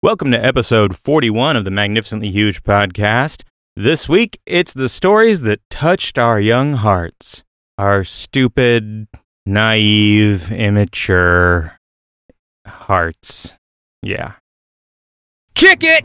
Welcome to episode 41 of the Magnificently Huge podcast. This week, it's the stories that touched our young hearts. Our stupid, naive, immature hearts. Yeah. Kick it!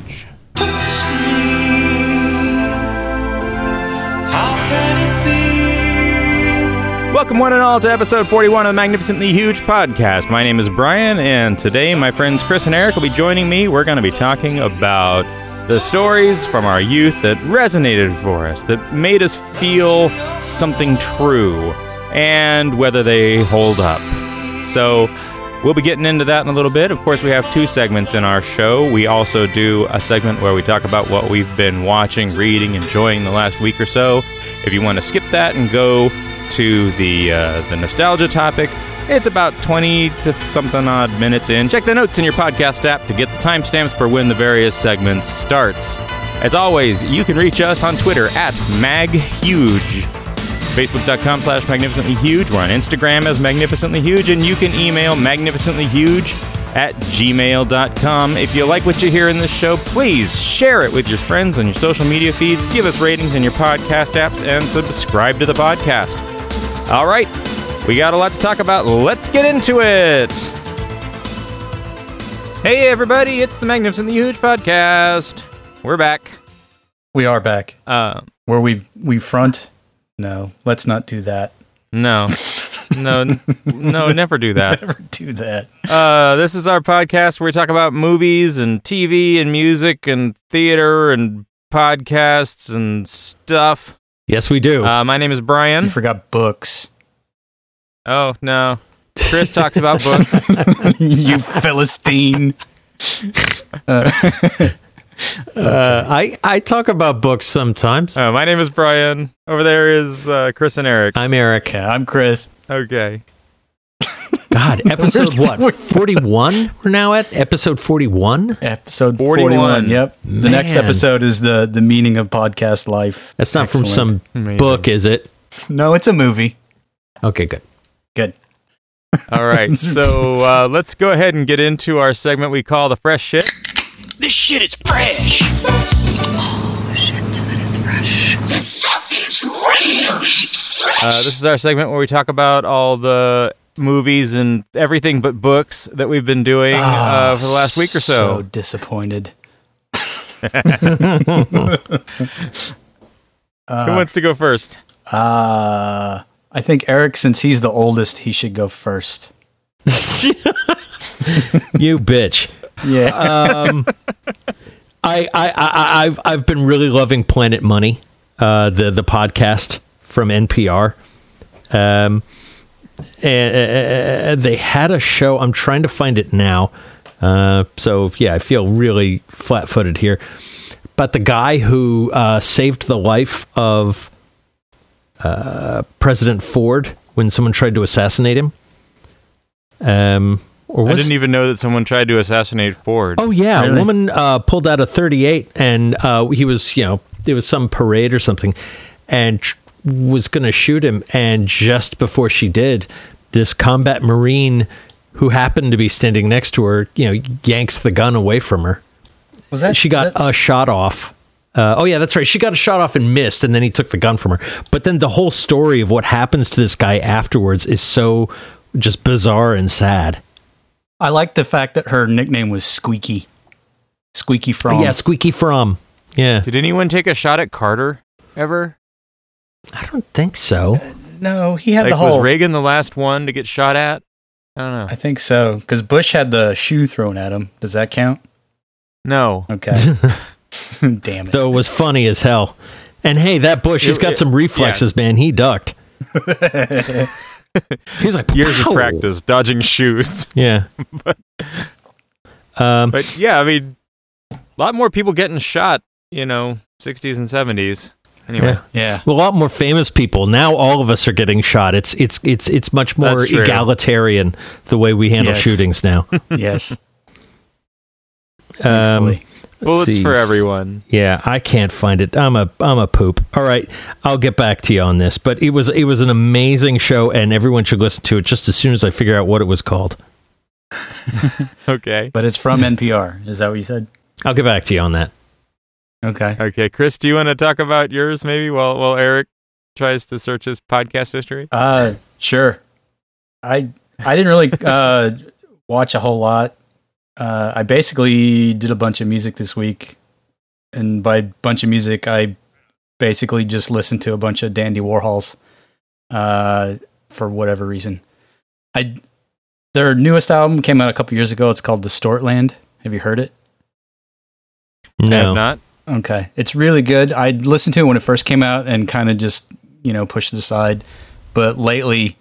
Welcome, one and all, to episode 41 of the Magnificently Huge podcast. My name is Brian, and today my friends Chris and Eric will be joining me. We're going to be talking about the stories from our youth that resonated for us, that made us feel something true, and whether they hold up. So, we'll be getting into that in a little bit. Of course, we have two segments in our show. We also do a segment where we talk about what we've been watching, reading, enjoying the last week or so. If you want to skip that and go to the uh, the nostalgia topic. It's about 20 to something odd minutes in. Check the notes in your podcast app to get the timestamps for when the various segments starts. As always, you can reach us on Twitter at MagHuge. Facebook.com slash magnificently huge. We're on Instagram as magnificently huge, and you can email magnificentlyhuge at gmail.com. If you like what you hear in this show, please share it with your friends on your social media feeds, give us ratings in your podcast apps, and subscribe to the podcast. All right, we got a lot to talk about. Let's get into it. Hey, everybody, it's the Magnificent the Huge podcast. We're back. We are back. Uh, Were we we front? No, let's not do that. no, no, n- no, never do that. Never do that. Uh, this is our podcast where we talk about movies and TV and music and theater and podcasts and stuff. Yes, we do. Uh, my name is Brian. You forgot books. Oh, no. Chris talks about books. you philistine. Uh, I I talk about books sometimes. Oh, my name is Brian. Over there is uh, Chris and Eric. I'm Eric. Yeah, I'm Chris. Okay. God, episode what? Forty one. We're now at episode forty one. Episode 41. 41. Yep. The next episode is the the meaning of podcast life. That's not from some Amazing. book, is it? No, it's a movie. Okay, good. Good. All right. So uh, let's go ahead and get into our segment we call the fresh shit. This shit is fresh. Oh, shit, that is fresh. This stuff is really Uh, this is our segment where we talk about all the movies and everything but books that we've been doing uh, for the last week or So so. disappointed. Who wants to go first? Uh I think Eric, since he's the oldest, he should go first. You bitch. Yeah. Um, I, I, I, I've, I've been really loving Planet Money, uh, the the podcast from NPR. Um, and uh, they had a show. I'm trying to find it now. Uh, so yeah, I feel really flat-footed here. But the guy who uh, saved the life of uh, President Ford when someone tried to assassinate him. Um, or I didn't even know that someone tried to assassinate Ford. Oh yeah, Really? a woman uh, pulled out a 38, and uh, he was, you know, it was some parade or something, and tr- was going to shoot him. And just before she did, this combat marine who happened to be standing next to her, you know, yanks the gun away from her. Was that She got a shot off. Uh, oh yeah, that's right. She got a shot off and missed, and then he took the gun from her. But then the whole story of what happens to this guy afterwards is so just bizarre and sad. I like the fact that her nickname was Squeaky. Squeaky Fromme. yeah, Squeaky Fromme. Yeah, Did anyone take a shot at Carter ever? I don't think so. No, he had Like, the whole. was Reagan the last one to get shot at? I don't know. I think so because Bush had the shoe thrown at him. Does that count? No. Okay. Damn it. Though it was funny as hell. And hey, that Bush, he's got it- some reflexes, man. He ducked. He's like Years "Pow!" of practice dodging shoes. Yeah. um, But yeah, I mean, A lot more people getting shot, you know, 60s and 70s. Anyway, Yeah. Yeah. Well, a lot more famous people. Now all of us are getting shot. It's it's it's it's much more egalitarian the way we handle Yes. shootings now. yes. Um, bullets Let's see. for everyone. Yeah, I can't find it. I'm a I'm a poop. All right, I'll get back to you on this. But it was it was an amazing show, and everyone should listen to it just as soon as I figure out what it was called. Okay. But it's from NPR. Is that what you said? I'll get back to you on that. Okay. Okay, Chris, do you want to talk about yours maybe while while Eric tries to search his podcast history? Uh, sure. I I didn't really uh watch a whole lot. Uh, I basically did a bunch of music this week, and by bunch of music, I basically just listened to a bunch of Dandy Warhols. Uh, for whatever reason, I their newest album came out a couple years ago. It's called Distortland. Have you heard it? I have No, not. Okay. It's really good. I listened to it when it first came out and kind of just, you know, pushed it aside. But lately,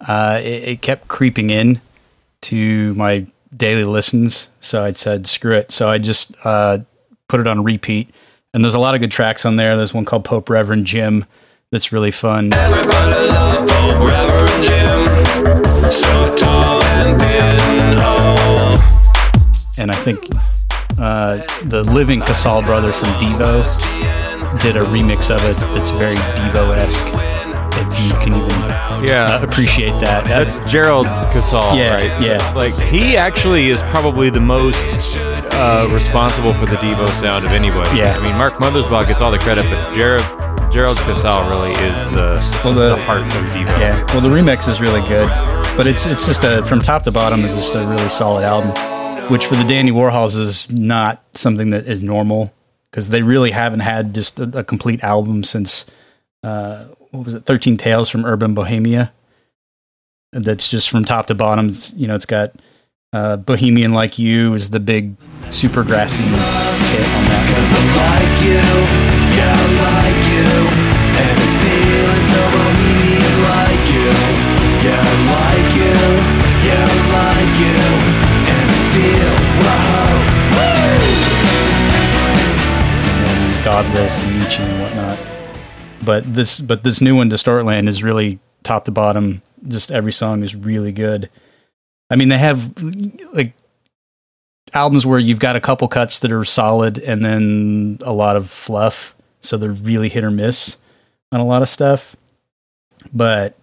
uh, it, it kept creeping in to my daily listens. So I said, screw it. So I just uh, put it on repeat. And there's a lot of good tracks on there. There's one called Pope Reverend Jim that's really fun. And I think uh, the living Casale brother from Devo did a remix of it that's very Devo esque. If you can even Yeah. uh, appreciate that. That's Gerald Casale, Yeah, right? yeah. Like he actually is probably the most uh, responsible for the Devo sound of anybody. Yeah. I mean, Mark Mothersbaugh gets all the credit, but Gerald Gerald Casale really is the Well, the- the heart of Devo. Yeah, well, the remix is really good, but it's it's just a from top to bottom is just a really solid album, which for the Dandy Warhols is not something that is normal because they really haven't had just a, a complete album since uh, what was it, Thirteen Tales from Urban Bohemia. That's just from top to bottom. It's, you know, it's got uh, Bohemian Like You is the big super grassy hit on that. Godless and Nietzsche and whatnot. But this but this new one, Distortland, is really top to bottom. Just every song is really good. I mean, they have like albums where you've got a couple cuts that are solid and then a lot of fluff. So they're really hit or miss on a lot of stuff. But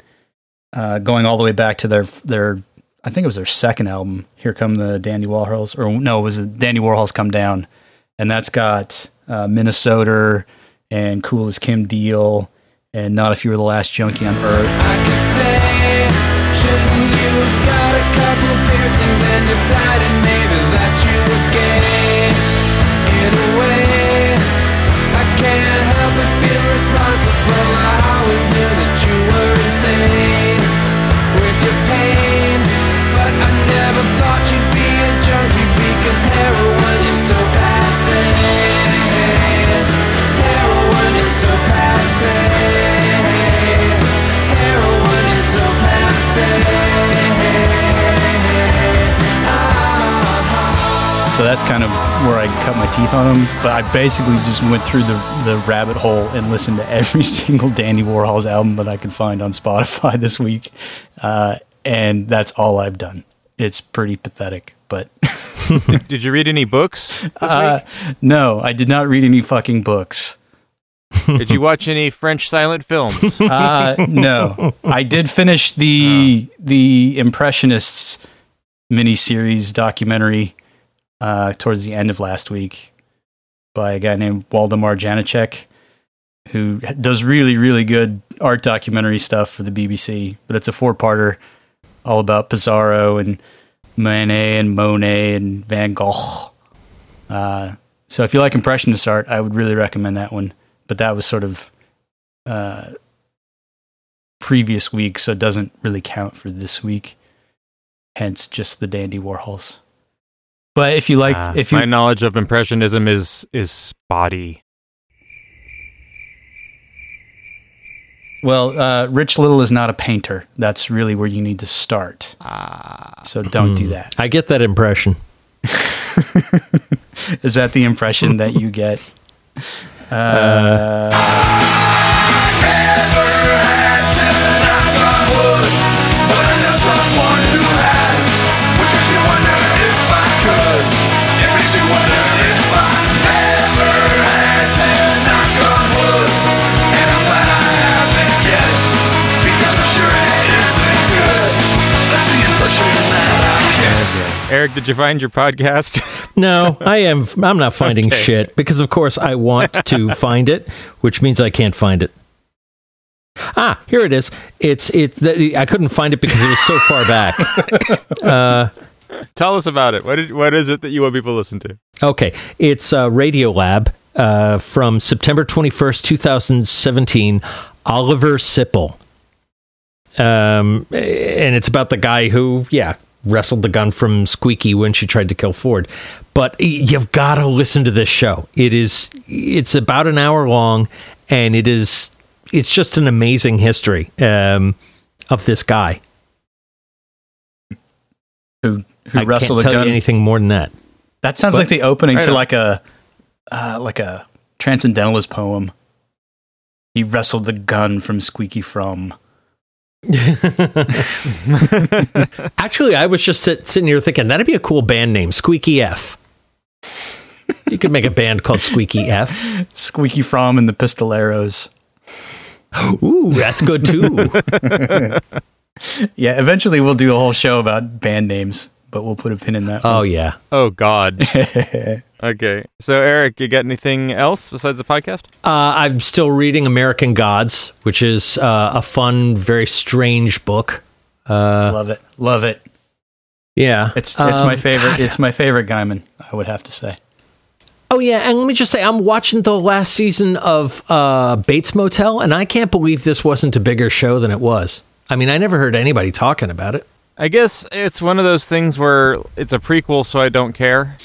uh, going all the way back to their their I think it was their second album, Here Come the Dandy Warhols, or no, it was Dandy Warhols Come Down, and that's got uh, Minnesota and Cool as Kim Deal and Not If You Were the Last Junkie on Earth. So that's kind of where I cut my teeth on them. But I basically just went through the, the rabbit hole and listened to every single Dandy Warhol's album that I could find on Spotify this week. Uh, and that's all I've done. It's pretty pathetic. But Did you read any books this uh, no, I did not read any fucking books. Did you watch any French silent films? Uh, no, I did finish the the Impressionists miniseries documentary uh, towards the end of last week by a guy named Waldemar Januszczak, who does really really good art documentary stuff for the BBC. But it's a four parter, all about Pissarro and Manet and Monet and Van Gogh. Uh, so if you like impressionist art, I would really recommend that one. But that was sort of uh, previous week, so it doesn't really count for this week. Hence, just the Dandy Warhols. But if you like, Ah, if you my knowledge of impressionism is is spotty. well, uh, Rich Little is not a painter. That's really where you need to start. Ah. So don't do that. I get that impression. Is that the impression that you get? Uh, Eric, did you find your podcast? No, I am. I'm not finding Okay. shit because, of course, I want to find it, which means I can't find it. Ah, here it is. It's it. I couldn't find it because it was so far back. Uh, Tell us about it. What did, what is it that you want people to listen to? okay, it's uh, Radiolab uh, from September 21st, 2017. Oliver Sipple. Um, and it's about the guy who, yeah, wrestled the gun from Squeaky when she tried to kill Ford. But you've got to listen to this show. It is, it's about an hour long, and it is, it's just an amazing history um, of this guy. who who I wrestled can't a gun? anything more than that. That sounds But- like the opening to know. like a uh, like a transcendentalist poem. He wrestled the gun from Squeaky Fromme. Actually, I was just sit, sitting here thinking that'd be a cool band name, Squeaky F. You could make a band called Squeaky F. Squeaky Fromme and the Pistoleros. Ooh, that's good too. Yeah, eventually we'll do a whole show about band names, but we'll put a pin in that. Oh yeah. Oh, God. okay. So, Eric, you got anything else besides the podcast? Uh, I'm still reading American Gods, which is uh, a fun, very strange book. Uh, Love it. Love it. yeah, It's it's my Um, favorite. God. It's my favorite Gaiman, I would have to say. Oh yeah, and let me just say, I'm watching the last season of uh, Bates Motel, and I can't believe this wasn't a bigger show than it was. I mean, I never heard anybody talking about it. I guess it's one of those things where it's a prequel, so I don't care.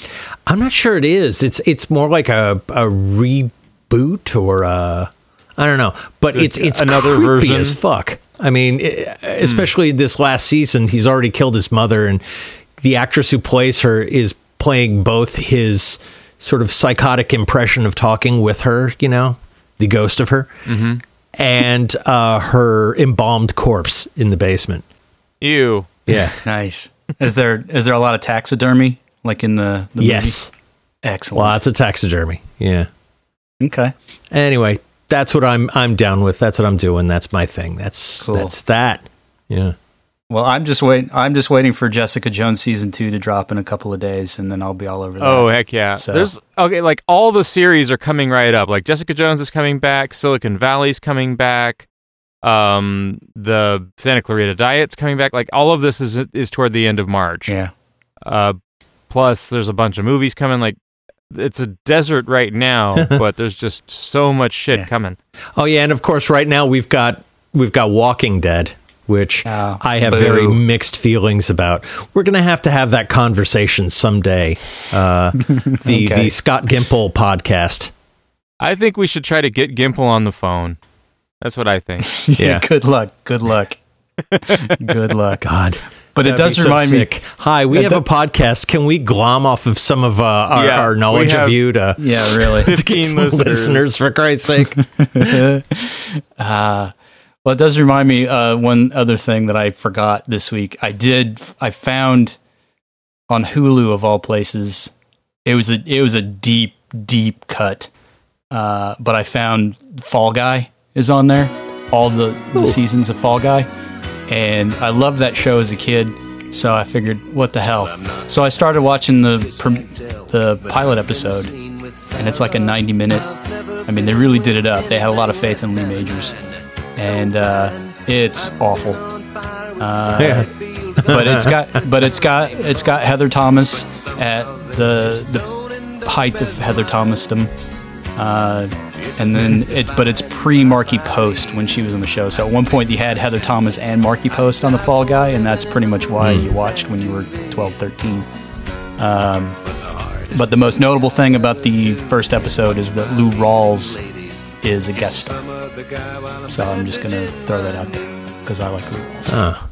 I'm not sure it is. It's it's more like a a reboot or a I don't know, but it's it's Another creepy version? as fuck. I mean, i- especially this last season, he's already killed his mother, and the actress who plays her is playing both his sort of psychotic impression of talking with her, you know, the ghost of her, and uh, her embalmed corpse in the basement. Ew. Yeah. Nice. is there is there a lot of taxidermy like in the, the yes. movie? Excellent. Lots of taxidermy. Yeah. Okay. Anyway, that's what I'm I'm down with. That's what I'm doing. That's my thing. That's Cool. that's that. Yeah. Well, I'm just wait. I'm just waiting for Jessica Jones season two to drop in a couple of days, and then I'll be all over oh, that. Oh heck yeah! So- There's okay, like all the series are coming right up. Like Jessica Jones is coming back, Silicon Valley's coming back, um, the Santa Clarita Diet's coming back. Like all of this is is toward the end of March. yeah. Uh, plus there's a bunch of movies coming. Like it's a desert right now, but there's just so much shit Yeah. coming. Oh yeah, and of course, right now we've got we've got Walking Dead, which Oh, I have boo. very mixed feelings about. We're gonna have to have that conversation someday. Uh, the Okay. the Scott Gimple podcast. I think we should try to get Gimple on the phone. That's what I think. Yeah. Good luck. Good luck. good luck. God. But it That'd does be so remind me. Hi, we have do- a podcast. Can we glom off of some of uh, our, Yeah, our knowledge have- of you to, Yeah, really. to get 15 some listeners. listeners for Christ's sake? Uh, well, it does remind me uh, one other thing that I forgot this week. I did. I found on Hulu of all places. It was a it was a deep deep cut, uh, but I found Fall Guy is on there. All the, the seasons of Fall Guy, and I loved that show as a kid. So I figured, what the hell? So I started watching the the pilot episode, and it's like a 90 minute. I mean, they really did it up. They had a lot of faith in Lee Majors, and uh, it's awful. Uh, yeah. but it's got but it's got it's got Heather Thomas at the the height of Heather Thomasdom. Uh, and then it's but it's pre Markie Post when she was on the show. So at one point you had Heather Thomas and Markie Post on the Fall Guy, and that's pretty much why you watched when you were 12, 13. Um, but the most notable thing about the first episode is that Lou Rawls is a guest star. So I'm just gonna throw that out there because I like Lou Rawls. Huh.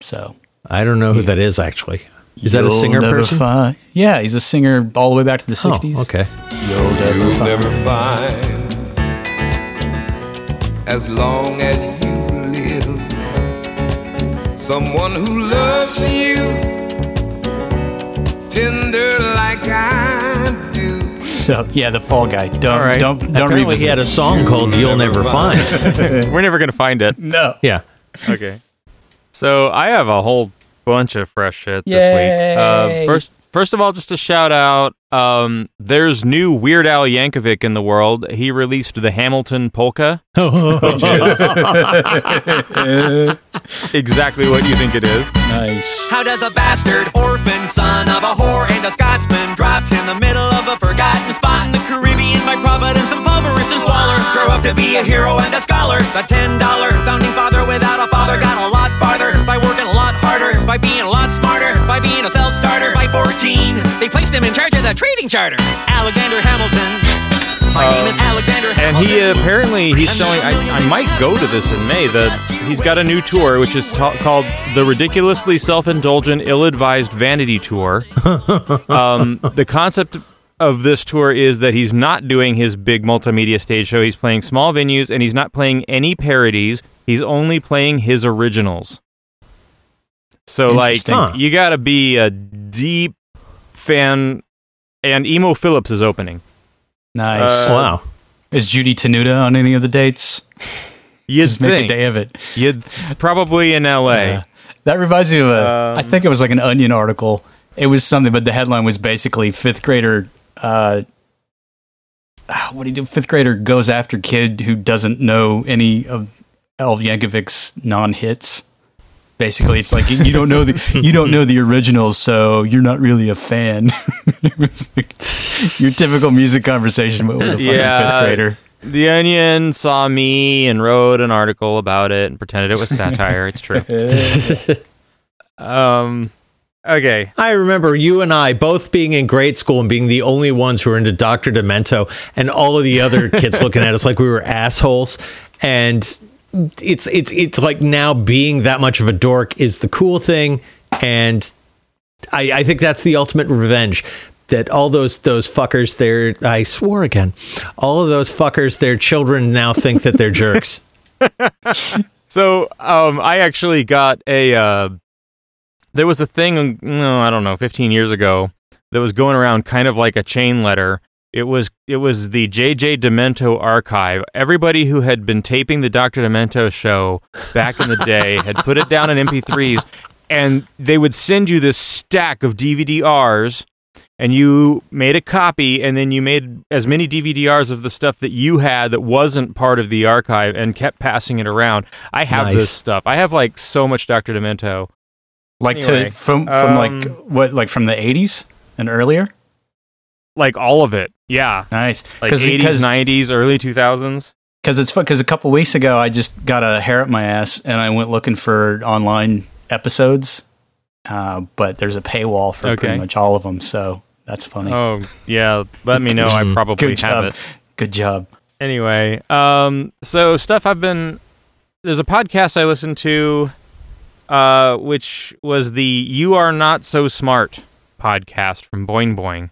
So I don't know who that is actually. Is that a You'll singer never person? fi- yeah, he's a singer all the way back to the 60s. Oh, okay. You'll never You'll find- never find as long as you live someone who loves you tender like I do. So, oh, yeah, the fall guy. Don't All right. don't don't Apparently, revisit. he had a song called "You'll Never Find." We're never gonna find it. no. yeah. Okay. So I have a whole bunch of fresh shit this Yay. week. Uh, first, first of all, just a shout out. Um, there's new Weird Al Yankovic in the world. He released the Hamilton polka, which exactly what you think it is. Nice. How does a bastard orphan son of a whore and a Scotsman dropped in the middle of a forgotten spot in the Caribbean by Providence and Pulveris and Waller grow up to be a hero and a scholar? The ten dollar founding father without a father got a lot farther by working a lot harder, by being a lot smarter, by being a self starter. By 14, they placed him in charge of the trading charter. Alexander Hamilton. My name is Alexander And Hamilton. he apparently he's selling. I, I might go to this in May. The he's got a new tour which is ta- called the ridiculously self-indulgent, ill-advised vanity tour. um, the concept of this tour is that he's not doing his big multimedia stage show. He's playing small venues and he's not playing any parodies. He's only playing his originals. So like Huh. you got to be a deep fan. And Emo Philips is opening. Nice. Uh, wow. Is Judy Tenuta on any of the dates? You'd Just make a day of it. You'd probably in L.A. Yeah. That reminds me of a. I Um, think it was like an Onion article. It was something, but the headline was basically fifth grader. Uh, ah, what do you do? Fifth grader goes after kid who doesn't know any of Al Yankovic's non hits. Basically, it's like you don't know the you don't know the originals, so you're not really a fan. it was like your typical music conversation but with a fucking Yeah. fifth grader. The Onion saw me and wrote an article about it and pretended it was satire. it's true. Um, okay. I remember you and I both being in grade school and being the only ones who were into Dr. Demento and all of the other kids looking at us like we were assholes. And it's it's it's like now being that much of a dork is the cool thing. And I, I think that's the ultimate revenge. That all those those fuckers, they're I swore again. All of those fuckers, their children now think that they're jerks. So, um, I actually got a. Uh, there was a thing, no, I don't know, 15 years ago, that was going around kind of like a chain letter. It was it was the JJ Demento archive. Everybody who had been taping the Dr. Demento show back in the day had put it down in MP3s, and they would send you this stack of DVD-Rs, and you made a copy, and then you made as many DVD-Rs of the stuff that you had that wasn't part of the archive, and kept passing it around. I have Nice. this stuff. I have like so much Dr. Demento. Like Anyway, to from from like um, what like from the eighties and earlier. Like all of it. Yeah. Nice, Like 80s, 90s, early 2000s. because it's fun. Because a couple weeks ago, I just got a hair up my ass, and I went looking for online episodes. Uh, but there's a paywall for Okay. pretty much all of them, so that's funny. Oh, yeah. Let me know. I probably Good have job. it. Good job. Anyway, um, so stuff I've been. There's a podcast I listened to, uh, which was the "You Are Not So Smart" podcast from Boing Boing,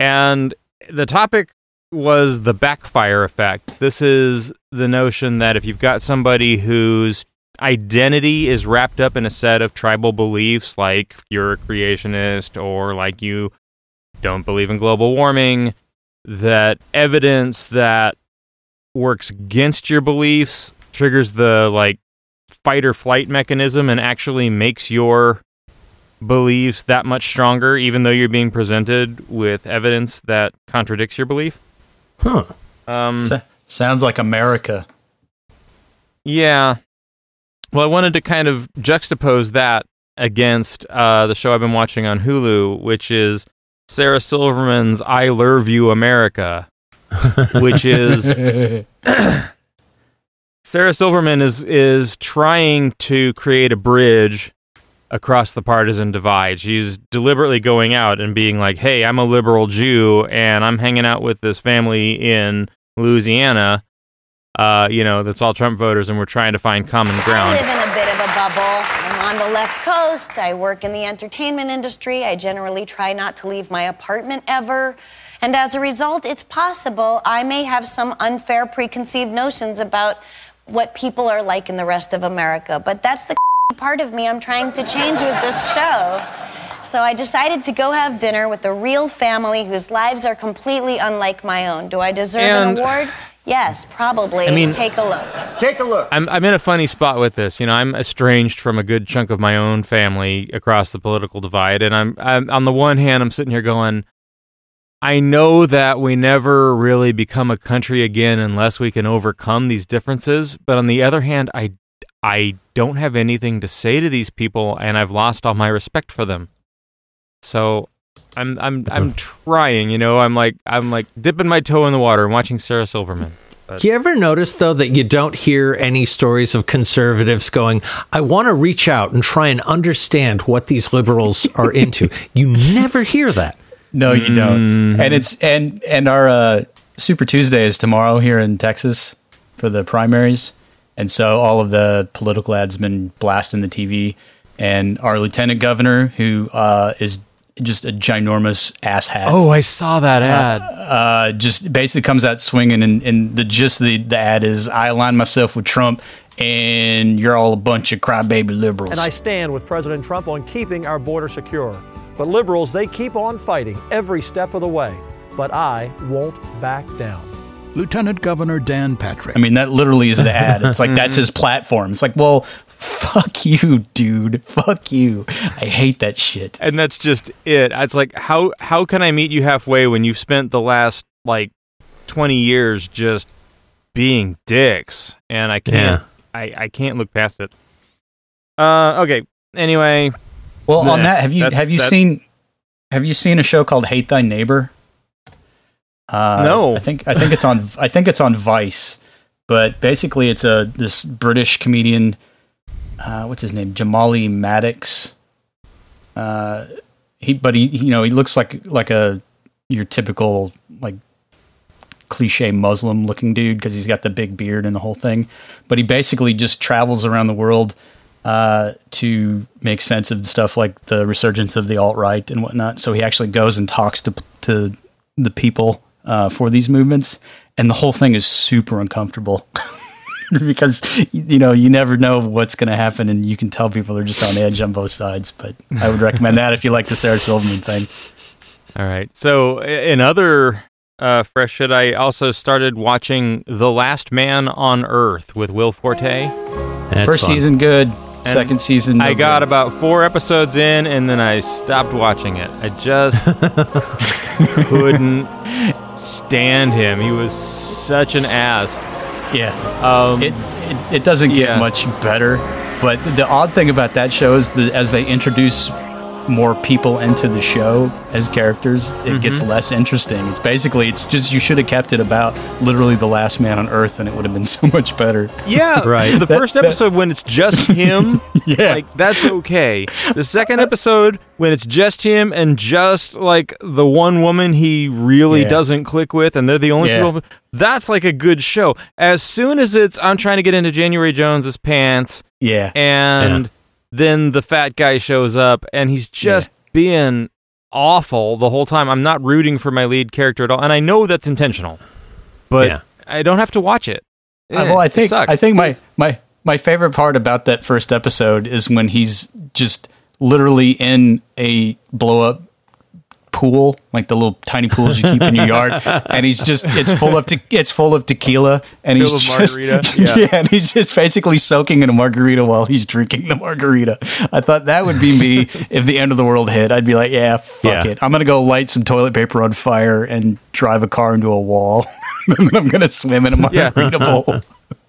and the topic was the backfire effect. This is the notion that if you've got somebody whose identity is wrapped up in a set of tribal beliefs, like you're a creationist or like you don't believe in global warming, that evidence that works against your beliefs triggers the like fight or flight mechanism and actually makes your beliefs that much stronger even though you're being presented with evidence that contradicts your belief Huh. um S- sounds like America. yeah well i wanted to kind of juxtapose that against uh the show i've been watching on hulu which is sarah silverman's i love you america which is Sarah Silverman is is trying to create a bridge across the partisan divide. She's deliberately going out and being like, "Hey, I'm a liberal Jew and I'm hanging out with this family in Louisiana. Uh, you know, that's all Trump voters and we're trying to find common ground. I live in a bit of a bubble. I'm on the left coast. I work in the entertainment industry. I generally try not to leave my apartment ever. And as a result, it's possible I may have some unfair preconceived notions about what people are like in the rest of America. But that's the part of me I'm trying to change with this show. So I decided to go have dinner with a real family whose lives are completely unlike my own. Do I deserve And- an award? Yes, probably. I mean- Take a look. Take a look. I'm I'm in a funny spot with this. You know, I'm estranged from a good chunk of my own family across the political divide, and I'm, I'm on the one hand, I'm sitting here going, I know that we never really become a country again unless we can overcome these differences. But on the other hand, I I don't have anything to say to these people, and I've lost all my respect for them. So. I'm I'm I'm trying, you know. I'm like I'm like dipping my toe in the water and watching Sarah Silverman. But- You ever notice though that you don't hear any stories of conservatives going, "I want to reach out and try and understand what these liberals are into." You never hear that. No, you don't. And it's and and our uh, Super Tuesday is tomorrow here in Texas for the primaries, and so all of the political ads been blasting the TV. And our lieutenant governor, who uh, is just a ginormous asshat, Oh, I saw that ad. uh, just basically comes out swinging, and, and the gist of the, the ad is, "I align myself with Trump, and you're all a bunch of crybaby liberals." And I stand with President Trump on keeping our border secure. But liberals, they keep on fighting every step of the way. But I won't back down. Lieutenant Governor Dan Patrick. I mean, that literally is the ad. It's like that's his platform. It's like, well, fuck you, dude. Fuck you. I hate that shit. and that's just it. It's like how how can I meet you halfway when you've spent the last like twenty years just being dicks, and I can't Yeah. I I can't look past it. Uh, okay. Anyway, Well, on that, have you have you that- seen have you seen a show called Hate Thy Neighbor? Uh, No. I think I think it's on I think it's on Vice, but basically it's a this British comedian. Uh, what's his name? Jamali Maddix. Uh, he but he you know he looks like like a your typical like cliche Muslim looking dude because he's got the big beard and the whole thing. But he basically just travels around the world uh, to make sense of stuff like the resurgence of the alt right and whatnot. So he actually goes and talks to to the people uh, for these movements, and the whole thing is super uncomfortable. because you know you never know what's going to happen, and you can tell people they're just on edge on both sides. But I would recommend that if you like the Sarah Silverman thing. all right. So i- in other uh, fresh shit, I also started watching The Last Man on Earth with Will Forte. That's First fun. season good, second season. no I got good. about four episodes in, and then I stopped watching it. I just couldn't stand him. He was such an ass. yeah. Um, it, it it doesn't get Yeah. much better. But the odd thing about that show is that as they introduce more people into the show as characters, it gets Mm-hmm. less interesting. It's basically it's just you should have kept it about literally the last man on earth, and it would have been so much better. Yeah, Right. The That- first that- episode when it's just him, Yeah. like that's okay. The second episode when it's just him and just like the one woman he really Yeah. doesn't click with, and they're the only Yeah. people. That's like a good show. As soon as it's I'm trying to get into January Jones's pants, Yeah, and then the fat guy shows up and he's just being awful the whole time. I'm not rooting for my lead character at all, and I know that's intentional, but Yeah. I don't have to watch it. Uh, Eh, well, I think. I think my my my favorite part about that first episode is when he's just literally in a blow up pool, like the little tiny pools you keep in your yard, and he's just it's full of te- it's full of tequila, and he's just margarita, yeah. yeah, and he's just basically soaking in a margarita while he's drinking the margarita. I thought that would be me if the end of the world hit. I'd be like, yeah, fuck Yeah. it, I'm gonna go light some toilet paper on fire and drive a car into a wall, and then I'm gonna swim in a Yeah. margarita bowl.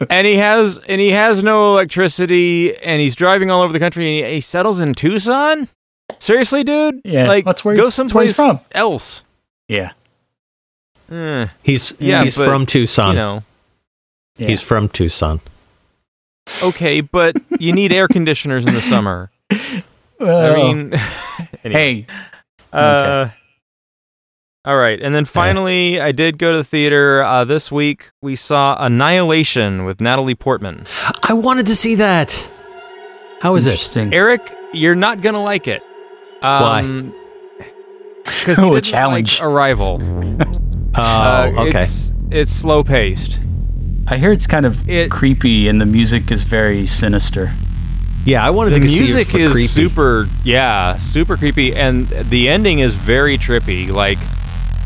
and he has and he has no electricity and he's driving all over the country and he, he settles in Tucson. Seriously, dude? Yeah, like that's where go he's- that's where he's someplace from. else. Yeah. Eh, He's Yeah, he's but, from Tucson. you know, He's from Tucson. okay, but you need air conditioners in the summer. I mean, anyway. hey, Uh, All right, and then finally, I did go to the theater uh, this week. We saw Annihilation with Natalie Portman. I wanted to see that. How is it? Interesting. Eric, you're not gonna like it. Um, Because Oh, a challenge. Arrival. Oh, Uh, okay. It's, it's slow paced. I hear it's kind of It- creepy and the music is very sinister. Yeah, I wanted The to see it music is creepy. super, yeah, super creepy, and the ending is very trippy, like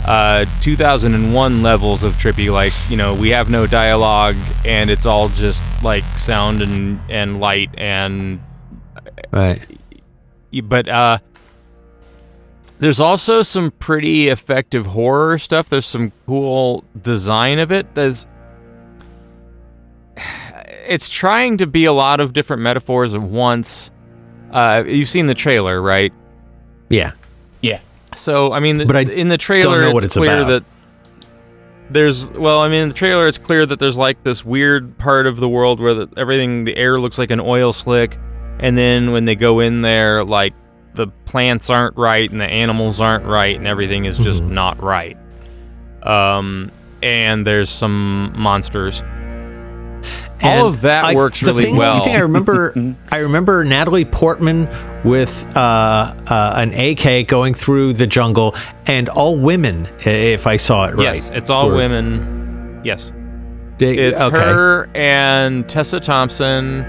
uh, 2001 levels of trippy. Like you know, we have no dialogue, and it's all just like sound and and light, and Right. but uh, there's also some pretty effective horror stuff. There's some cool design of it. There's it's trying to be a lot of different metaphors at once. Uh, you've seen the trailer, right? Yeah. Yeah. So I mean, But I in the trailer, don't know what it's, it's clear about. that there's well, I mean, in the trailer, it's clear that there's like this weird part of the world where the, everything, the air looks like an oil slick, and then when they go in there, like the plants aren't right and the animals aren't right, and everything is just Mm-hmm. not right. Um, and there's some monsters. All of that I- works really thing- well. The thing I remember, I remember Natalie Portman with uh, uh, an AK going through the jungle, and all women. If I saw it right, Yes, it's all Were- women. Yes. They- It's okay. her and Tessa Thompson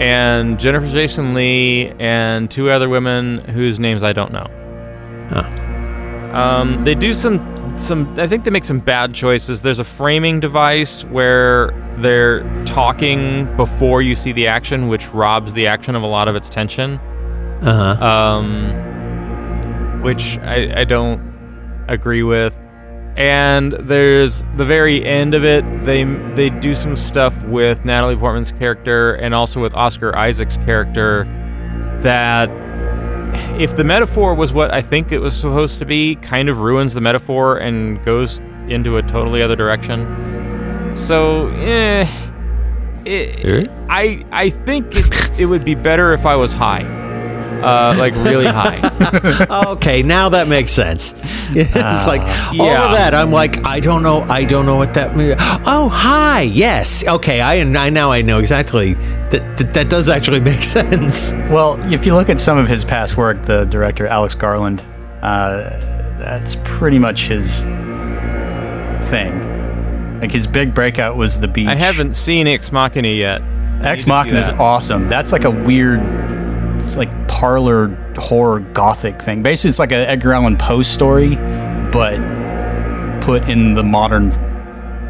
and Jennifer Jason Leigh and two other women whose names I don't know. Um, they do some some. I think they make some bad choices. There's a framing device where they're talking before you see the action, which robs the action of a lot of its tension. Uh huh. Um, which I, I don't agree with. And there's the very end of it. They they do some stuff with Natalie Portman's character and also with Oscar Isaac's character that if the metaphor was what I think it was supposed to be, kind of ruins the metaphor and goes into a totally other direction. So, eh, it, I I think it, it would be better if I was high, uh, like really high. okay, now that makes sense. It's like all yeah. of that. I'm like, I don't know. I don't know what that means. Oh, hi. Yes. Okay. I, I now I know exactly that, that. That does actually make sense. Well, if you look at some of his past work, the director Alex Garland, uh, that's pretty much his thing. Like his big breakout was the beach. I haven't seen Ex Machina yet. Ex need Machina is awesome. That's like a weird, it's like parlor horror gothic thing. Basically, it's like an Edgar Allan Poe story, but put in the modern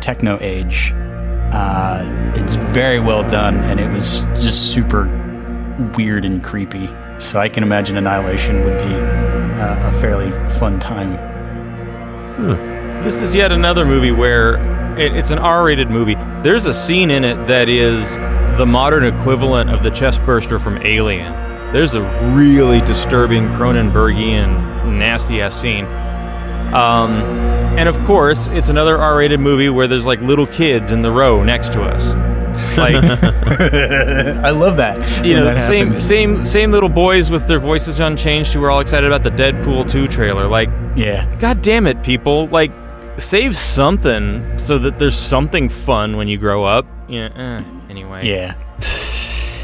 techno age. Uh, it's very well done, and it was just super weird and creepy. So I can imagine Annihilation would be uh, a fairly fun time. This is yet another movie where it, it's an R-rated movie. There's a scene in it that is the modern equivalent of the chest burster from Alien. There's a really disturbing Cronenbergian nasty ass scene. Um, and of course, it's another R-rated movie where there's like little kids in the row next to us. Like I love that. you know, that same happens. same same little boys with their voices unchanged who were all excited about the Deadpool 2 trailer. Like Yeah. God damn it, people! Like, save something so that there's something fun when you grow up. Yeah. eh, anyway. Yeah.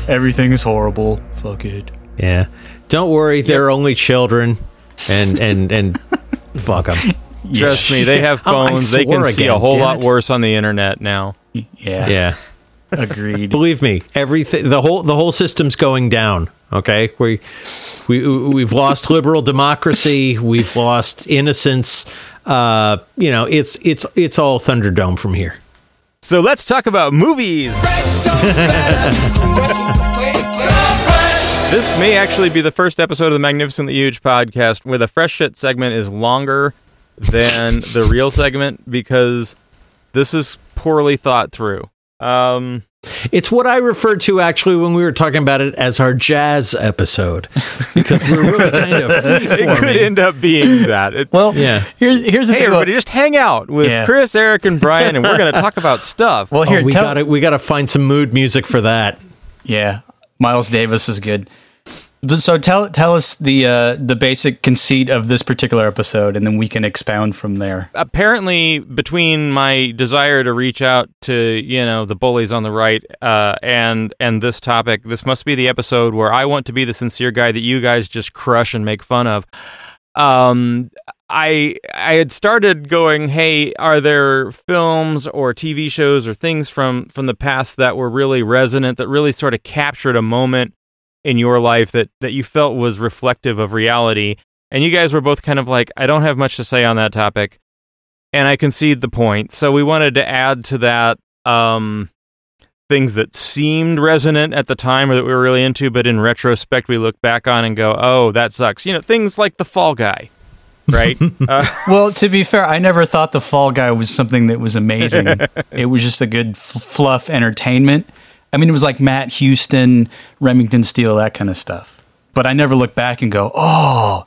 Everything is horrible. Fuck it. Yeah. Don't worry. They're only children, and and and fuck them. Trust me, they have Oh, I phones. they can swore see again, a whole damn lot it. worse on the internet now. Yeah. Yeah. Agreed. Believe me, everything the whole the whole system's going down. Okay, we we we've lost liberal democracy. We've lost innocence. Uh, you know, it's it's it's all Thunderdome from here. So let's talk about movies. This may actually be the first episode of the Magnificently Huge podcast where the fresh shit segment is longer than the real segment because this is poorly thought through. Um, It's what I referred to actually when we were talking about it as our jazz episode because we're really kind of it could end up being that. It, Well, Yeah. Here's here's the hey, thing. about- everybody, just hang out with Yeah. Chris, Eric, and Brian, and we're going to talk about stuff. well, here, Oh, we tell, got to we got to find some mood music for that. Yeah, Miles Davis is good. But So tell tell us the uh, the basic conceit of this particular episode, and then we can expound from there. apparently between my desire to reach out to you know the bullies on the right uh, and and this topic this must be the episode where i want to be the sincere guy that you guys just crush and make fun of um i i had started going hey are there films or tv shows or things from from the past that were really resonant that really sort of captured a moment in your life that that you felt was reflective of reality and you guys were both kind of like i don't have much to say on that topic and I concede the point. So we wanted to add to that um, things that seemed resonant at the time or that we were really into, but in retrospect we look back on and go, "Oh, that sucks." You know, things like the Fall Guy, right? uh, Well, to be fair, I never thought the Fall Guy was something that was amazing. it was just a good f- fluff entertainment. I mean, it was like Matt Houston, Remington Steele, that kind of stuff. But I never look back and go, "Oh,"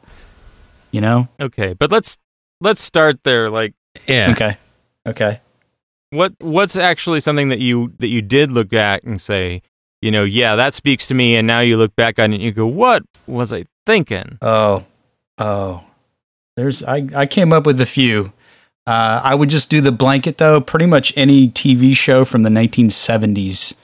you know? okay, but let's let's start there. Like, Yeah. Okay, okay. what what's actually something that you that you did look at and say, you know, yeah, that speaks to me, and now you look back on it and you go, "What was I thinking?" Oh, oh. There's I I came up with a few. Uh, I would just do the blanket though. Pretty much any TV show from the 1970s,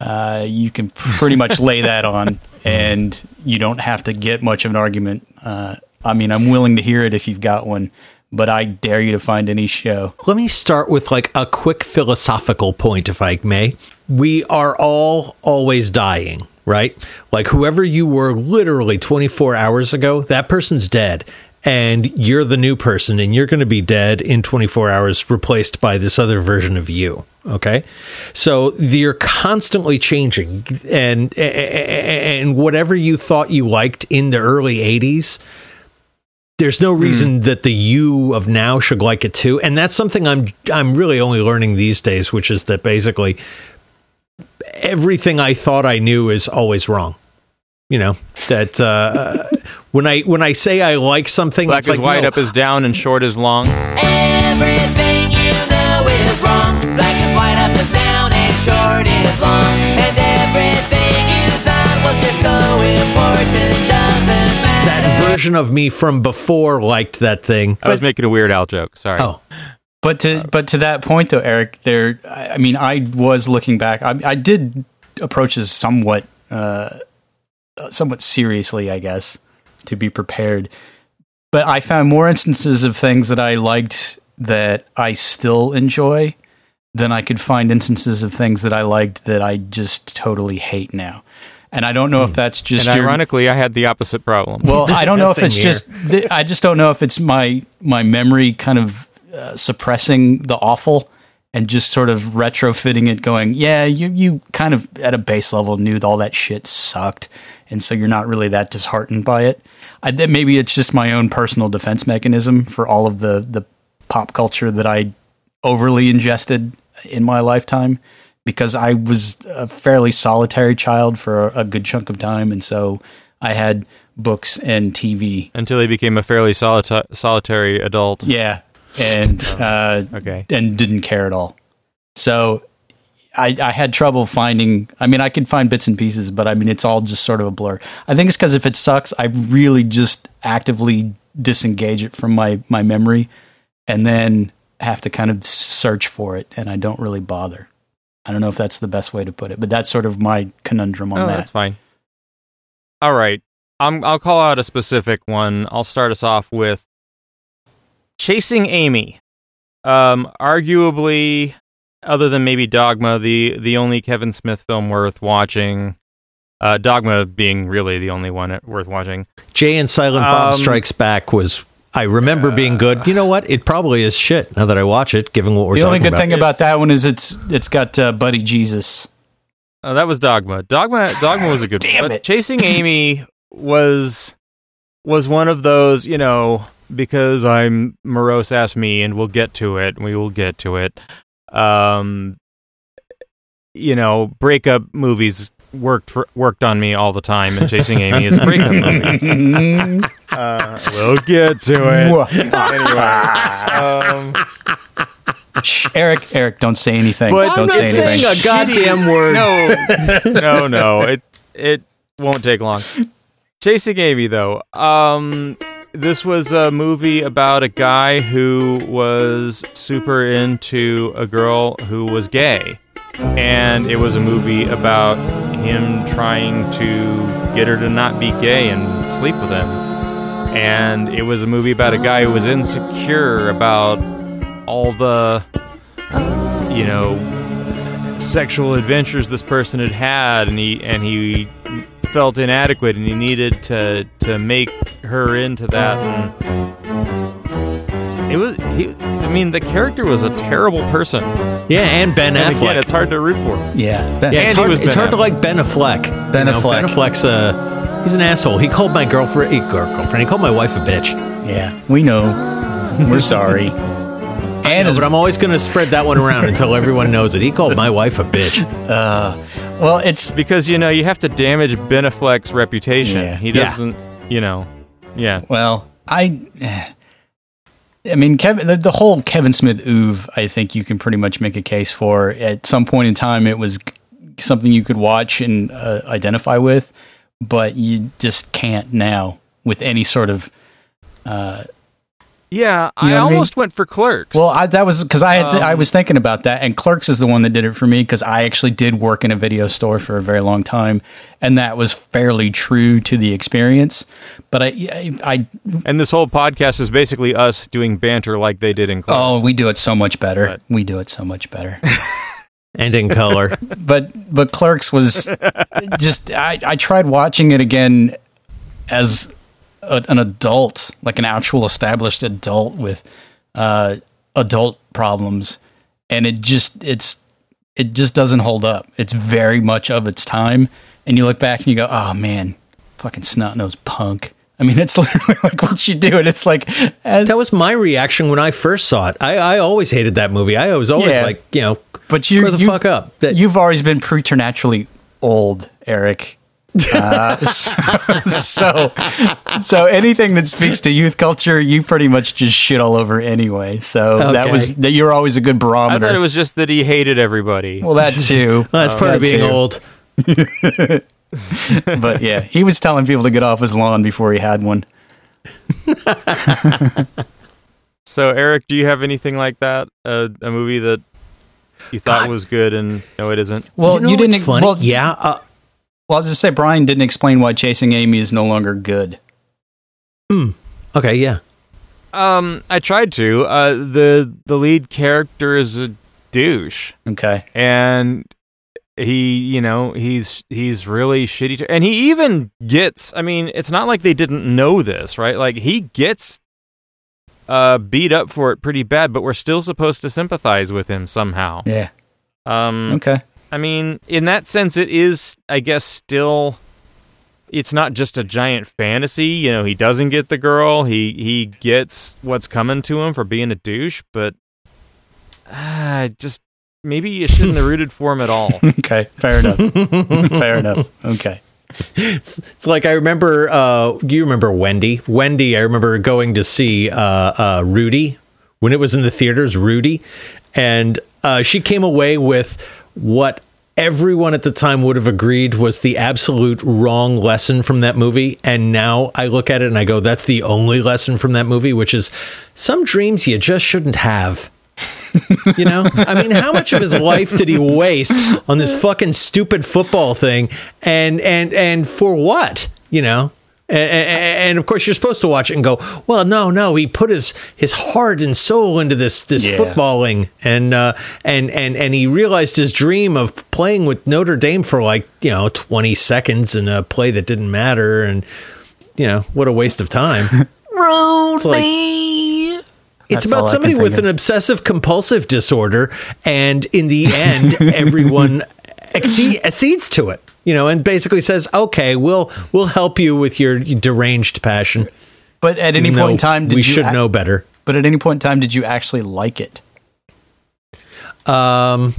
uh, you can pretty much lay that on, and you don't have to get much of an argument. Uh, I mean, I'm willing to hear it if you've got one, but I dare you to find any show. Let me start with like a quick philosophical point, if I may. We are all always dying, right? Like whoever you were literally 24 hours ago, that person's dead. And you're the new person, and you're going to be dead in 24 hours, replaced by this other version of you. Okay, so you're constantly changing, and and whatever you thought you liked in the early 80s, there's no reason that the you of now should like it too and that's something i'm i'm really only learning these days which is that basically everything i thought i knew is always wrong you know that uh when i when i say i like something Black it's is like white, no, up is down, and short is long. Everything you know is wrong. Black is white, up is down, and short is long. And everything you thought was just so important doesn't matter. that version of me from before liked that thing I was making a Weird Al joke. Sorry. oh But to but to that point though, Eric, there. I I mean, I was looking back. I, I did approach this somewhat, uh, somewhat seriously, I guess, to be prepared. But I found more instances of things that I liked that I still enjoy than I could find instances of things that I liked that I just totally hate now. And I don't know if that's just and your- ironically, I had the opposite problem. well, I don't know if it's here. just. th- I just don't know if it's my my memory kind of uh, suppressing the awful and just sort of retrofitting it, going, yeah, you you kind of at a base level knew all that shit sucked, and so you're not really that disheartened by it. I maybe it's just my own personal defense mechanism for all of the the pop culture that I overly ingested in my lifetime because I was a fairly solitary child for a, a good chunk of time, and so I had books and TV. until he became a fairly solita- solitary adult. Yeah, and uh, Okay. and didn't care at all. So I, I had trouble finding. I mean, I could find bits and pieces, but I mean, it's all just sort of a blur. I think it's because if it sucks, I really just actively disengage it from my my memory, and then have to kind of search for it, and I don't really bother. I don't know if that's the best way to put it, but that's sort of my conundrum on Oh, that. that's fine. All right. I'm, I'll call out a specific one. I'll start us off with Chasing Amy. Um, arguably, other than maybe Dogma, the the only Kevin Smith film worth watching. Uh, Dogma being really the only one worth watching. jay and silent bob Um, strikes back was i remember being good you know what it probably is shit now that i watch it given what we're the only good about. thing about that one is it's it's got uh, Buddy Jesus. Oh, that was Dogma. Dogma. Dogma was a good. Damn but it. Chasing Amy was was one of those, you know, because I'm morose ass me, and we'll get to it. We will get to it. Um, you know, breakup movies worked for, worked on me all the time, and Chasing Amy is a breakup movie. Uh, we'll get to it anyway. Um, Shh, Eric, Eric, don't say anything. But don't I'm say not anything. saying a goddamn word no, no, no. It it won't take long. Chasing Amy, though. Um, this was a movie about a guy who was super into a girl who was gay. And it was a movie about him trying to get her to not be gay and sleep with him. And it was a movie about a guy who was insecure about all the, you know, sexual adventures this person had had, and he and he felt inadequate, and he needed to to make her into that. And it was he. I mean, the character was a terrible person. Yeah, and Ben And Affleck. again, it's hard to root for. him. Yeah, Ben, yeah, it's hard, was it's hard to like Ben Affleck. Ben You know, Affleck. Ben Affleck's a he's an asshole. He called my girlfriend, he, girlfriend. He called my wife a bitch. yeah, we know. We're sorry. And And as but I'm always going to spread that one around until everyone knows it. He called my wife a bitch. Uh, well, it's because you know you have to damage Ben Affleck's reputation. Yeah. He doesn't, you know, yeah. Well, I, I mean, Kevin, the, the whole Kevin Smith oeuvre, I think you can pretty much make a case for. At some point in time, it was something you could watch and uh, identify with, but you just can't now with any sort of. Uh, Yeah, You I know what I mean? almost went for Clerks. well, I, that was because I had I Um, was thinking about that, and Clerks is the one that did it for me because I actually did work in a video store for a very long time, and that was fairly true to the experience. But I, I, I and this whole podcast is basically us doing banter like they did in Clerks. oh, we do it so much better. But- we do it so much better. And in color. but but Clerks was just I, I tried watching it again as a, an adult, like an actual established adult with uh, adult problems, and it just it's it just doesn't hold up. It's very much of its time, and you look back and you go, oh man, fucking snot nosed punk. I mean, it's literally like what you do, and it's like as, That was my reaction when I first saw it. I, I always hated that movie. I was always Yeah. like, you know, but you the you- fuck up. That, You've always been preternaturally old, Eric. Uh, so, so anything that speaks to youth culture, you pretty much just shit all over anyway. So that was that. You're always a good I barometer. thought it was just that he hated everybody. well, that too. well, that's part that of being too. old. But yeah, he was telling people to get off his lawn before he had one. So, Eric, do you have anything like that? Uh, a movie that you thought God. was good and no, it isn't. Well, you, know you didn't. what's funny? Well, yeah. Uh, well, I was just say Brian didn't explain why Chasing Amy is no longer good. Hmm. okay, yeah. Um, I tried to. Uh, the the lead character is a douche, Okay. and he, you know, he's he's really shitty. To, and he even gets. I mean, it's not like they didn't know this, right? Like he gets uh beat up for it pretty bad, but we're still supposed to sympathize with him somehow. Yeah. Um, Okay. I mean, in that sense, it is, I guess, still. It's not just a giant fantasy. You know, he doesn't get the girl. He he gets what's coming to him for being a douche, but uh, just maybe you shouldn't have rooted for him at all. Okay. Fair enough. Fair enough. Okay. It's, it's like I remember. Uh, you remember Wendy? Wendy. I remember going to see uh, uh, Rudy when it was in the theaters. Rudy, and uh, she came away with what everyone at the time would have agreed was the absolute wrong lesson from that movie. And now I look at it and I go, "That's the only lesson from that movie," which is some dreams you just shouldn't have. You know, I mean, how much of his life did he waste on this fucking stupid football thing? And and and for what? You know. And, and of course, you're supposed to watch it and go, "Well, no, no. He put his his heart and soul into this this Yeah. footballing, and uh, and and and he realized his dream of playing with Notre Dame for like you know 20 seconds in a play that didn't matter, and you know what a waste of time. It's like- it's That's about somebody with think an obsessive compulsive disorder, and in the end, everyone accede, accedes to it. You know, and basically says, "Okay, we'll we'll help you with your deranged passion." But at any point in time, did we you should ac- know better. But at any point in time, did you actually like it? Um,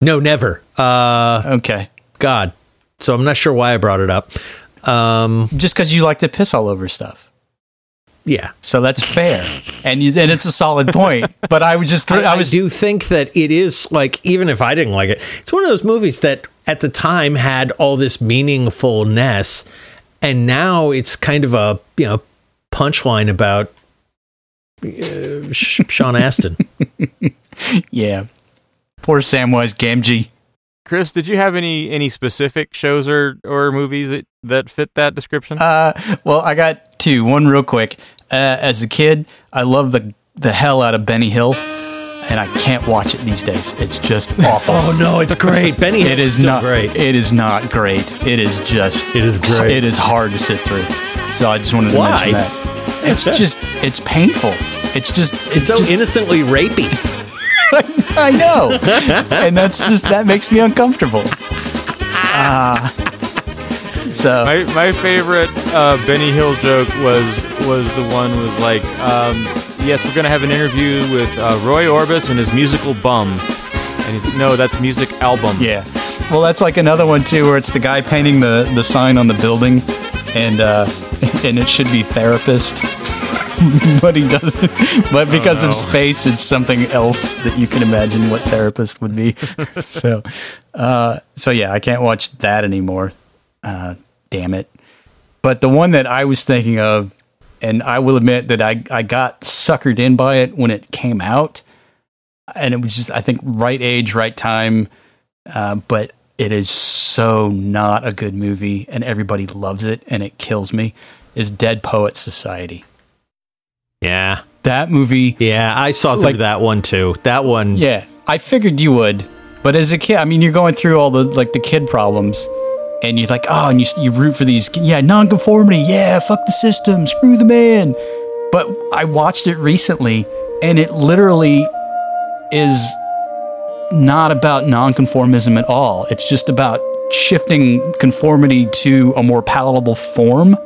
no, never. Uh, Okay. God. So I'm not sure why I brought it up. Um, Just because you like to piss all over stuff. Yeah. So that's fair, and you, and it's a solid point. But I was just, I, I, I do think that it is like even if I didn't like it, it's one of those movies that at the time had all this meaningfulness, and now it's kind of a you know punchline about uh, Sean Astin. Yeah. Poor Samwise Gamgee. Chris, did you have any any specific shows or or movies that that fit that description? Uh, well, I got two. One real quick. Uh, as a kid, I loved the the hell out of Benny Hill, and I can't watch it these days. It's just awful. oh no, it's great. Benny Hill it is not great. It is not great. It is just. It is great. It is hard to sit through. So I just wanted to Why? mention that. It's just. It's painful. It's just. It's so just- innocently rapey. I know, and that's just that makes me uncomfortable. Ah. So My my favorite uh, Benny Hill joke was was the one was like, um, yes, we're gonna have an interview with uh, Roy Orbis and his musical bum, and he's like, no, that's music album. Yeah. Well, that's like another one too, where it's the guy painting the the sign on the building, and uh, and it should be therapist, but he doesn't. But because no. of space, it's something else that you can imagine what therapist would be. so, uh, so yeah, I can't watch that anymore. Uh, damn it. But the one that I was thinking of, and I will admit that I I got suckered in by it when it came out, and it was just I think right age, right time. Uh, but it is so not a good movie, and everybody loves it, and it kills me. Is Dead Poet Society? Yeah, That movie, yeah, I saw through Like- that one too. That one, yeah, I figured you would, but as a kid, I mean, you're going through all the like the kid problems, and you're like, oh, and you you root for these, yeah, nonconformity, yeah, fuck the system, screw the man. But I watched it recently, and it literally is not about nonconformism at all. It's just about shifting conformity to a more palatable form.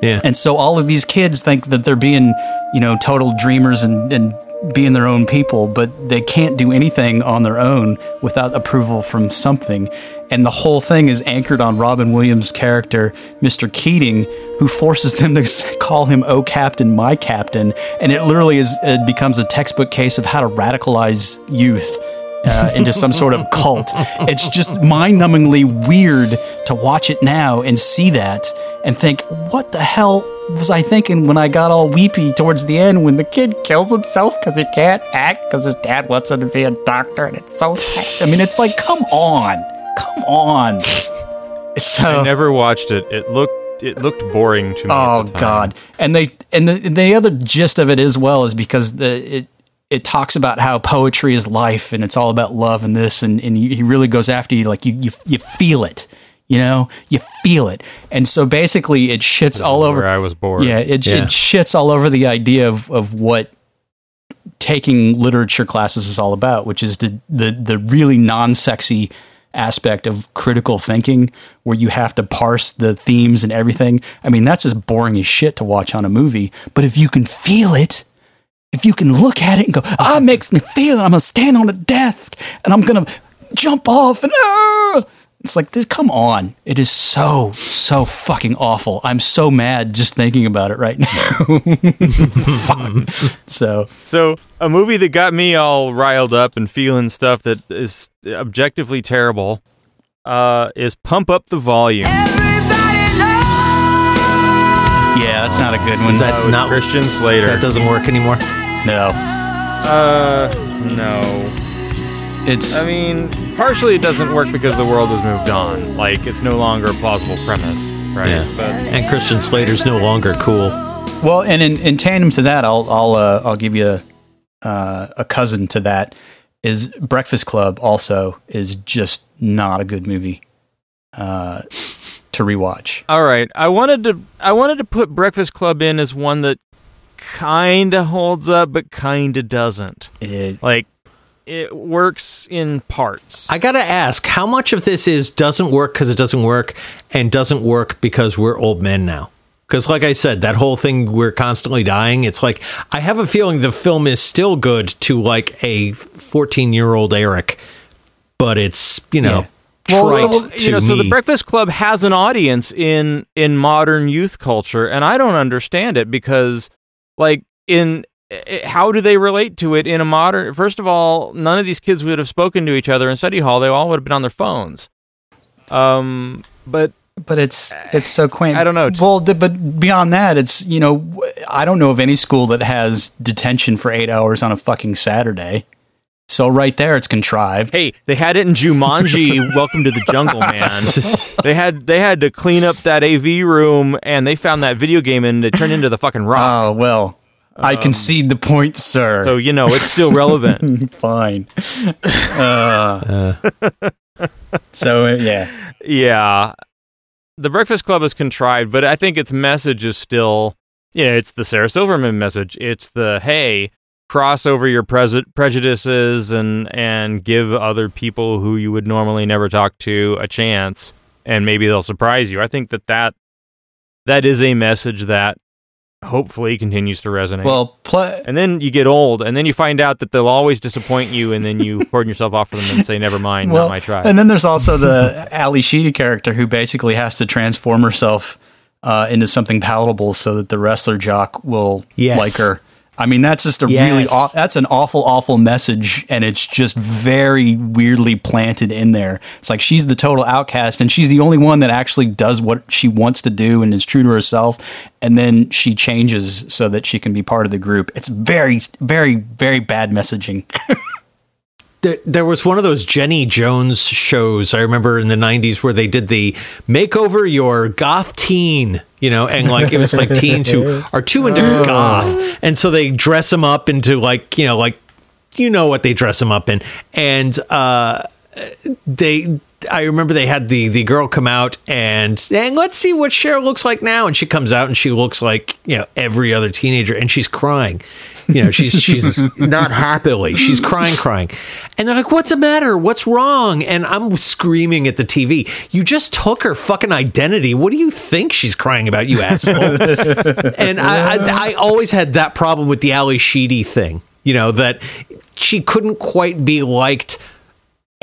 yeah. And so all of these kids think that they're being, you know, total dreamers and, and being their own people, but they can't do anything on their own without approval from something. And the whole thing is anchored on Robin Williams' character, Mr. Keating, who forces them to call him "Oh Captain, my Captain," and it literally is it becomes a textbook case of how to radicalize youth uh, into some sort of cult. It's just mind numbingly weird to watch it now and see that and think, what the hell was I thinking when I got all weepy towards the end when the kid kills himself because he can't act because his dad wants him to be a doctor and it's so. I mean, it's like, come on. Come on. So, I never watched it. It looked it looked boring to me. Oh at the time. God! And they and the the other gist of it as well is because the it it talks about how poetry is life and it's all about love and this and and he really goes after you like you you you feel it. You know, you feel it, and so basically, it shits all over. I was bored. Yeah, it, Yeah. it shits all over the idea of, of what taking literature classes is all about, which is the the, the really non sexy aspect of critical thinking where you have to parse the themes and everything. I mean, that's just boring as shit to watch on a movie. But if you can feel it, if you can look at it and go, ah, it makes me feel it. I'm gonna stand on a desk and I'm gonna jump off and ah! It's like, this, come on. It is so, so fucking awful. I'm so mad just thinking about it right now. Fuck. So, So a movie that got me all riled up and feeling stuff that is objectively terrible uh, is Pump Up the Volume. yeah, that's not a good one. Is that with not Christian Slater? That doesn't work anymore. no. Uh, no. It's, I mean, partially it doesn't work because the world has moved on. Like it's no longer a plausible premise, right? Yeah. But And Christian Slater's no longer cool. Well, and in, in tandem to that, I'll I'll uh, I'll give you a, uh, a cousin to that. Is Breakfast Club also is just not a good movie uh, to rewatch. all right, I wanted to I wanted to put Breakfast Club in as one that kind of holds up, but kind of doesn't. It, Like it works in parts. I gotta ask, how much of this is doesn't work because it doesn't work, and doesn't work because we're old men now? Because, like I said, that whole thing we're constantly dying. It's like I have a feeling the film is still good to like a fourteen-year-old Eric, but it's you know Well, trite well, to you know, so the. Breakfast Club has an audience in in modern youth culture, and I don't understand it because, like, in how do they relate to it in a modern? First of all, none of these kids would have spoken to each other in study hall; they all would have been on their phones. Um, but But it's it's so quaint. I don't know. Well, but beyond that, it's you know i don't know of any school that has detention for eight hours on a fucking Saturday. So right there, it's contrived. Hey, they had it in Jumanji. Welcome to the jungle, man. they had they had to clean up that AV room, and they found that video game, and it turned into the fucking rock. Oh well, I concede the point, sir. So you know it's still relevant. Fine. Uh, so uh, yeah, yeah, the Breakfast Club is contrived, but I think its message is still, yeah, it's the Sarah Silverman message. It's the hey, cross over your pres- prejudices and and give other people who you would normally never talk to a chance, and maybe they'll surprise you. I think that that that is a message that hopefully continues to resonate. well, play. and then you get old, and then you find out that they'll always disappoint you, and then you cordon yourself off from them and say, "Never mind, Well, not my tribe." and then there's also the Ally Sheedy character who basically has to transform herself uh, into something palatable so that the wrestler jock will Yes. like her. I mean, that's just a Yes. really aw- that's an awful, awful message, and it's just very weirdly planted in there. It's like she's the total outcast, and she's the only one that actually does what she wants to do and is true to herself. And then she changes so that she can be part of the group. It's very, very, very bad messaging. there, there was one of those Jenny Jones shows I remember in the 90s where they did the makeover your goth teen, you know, and like it was like teens who are too into goth. And so they dress them up into like, you know, like, you know what they dress them up in. And, uh, they I remember they had the the girl come out and and let's see what Cheryl looks like now. And she comes out and she looks like you know every other teenager and she's crying. You know she's she's not happily. She's crying crying. And they're like what's the matter? What's wrong? And I'm screaming at the TV you just took her fucking identity. What do you think she's crying about you asshole? And I, I I always had that problem with the Ally Sheedy thing you know that she couldn't quite be liked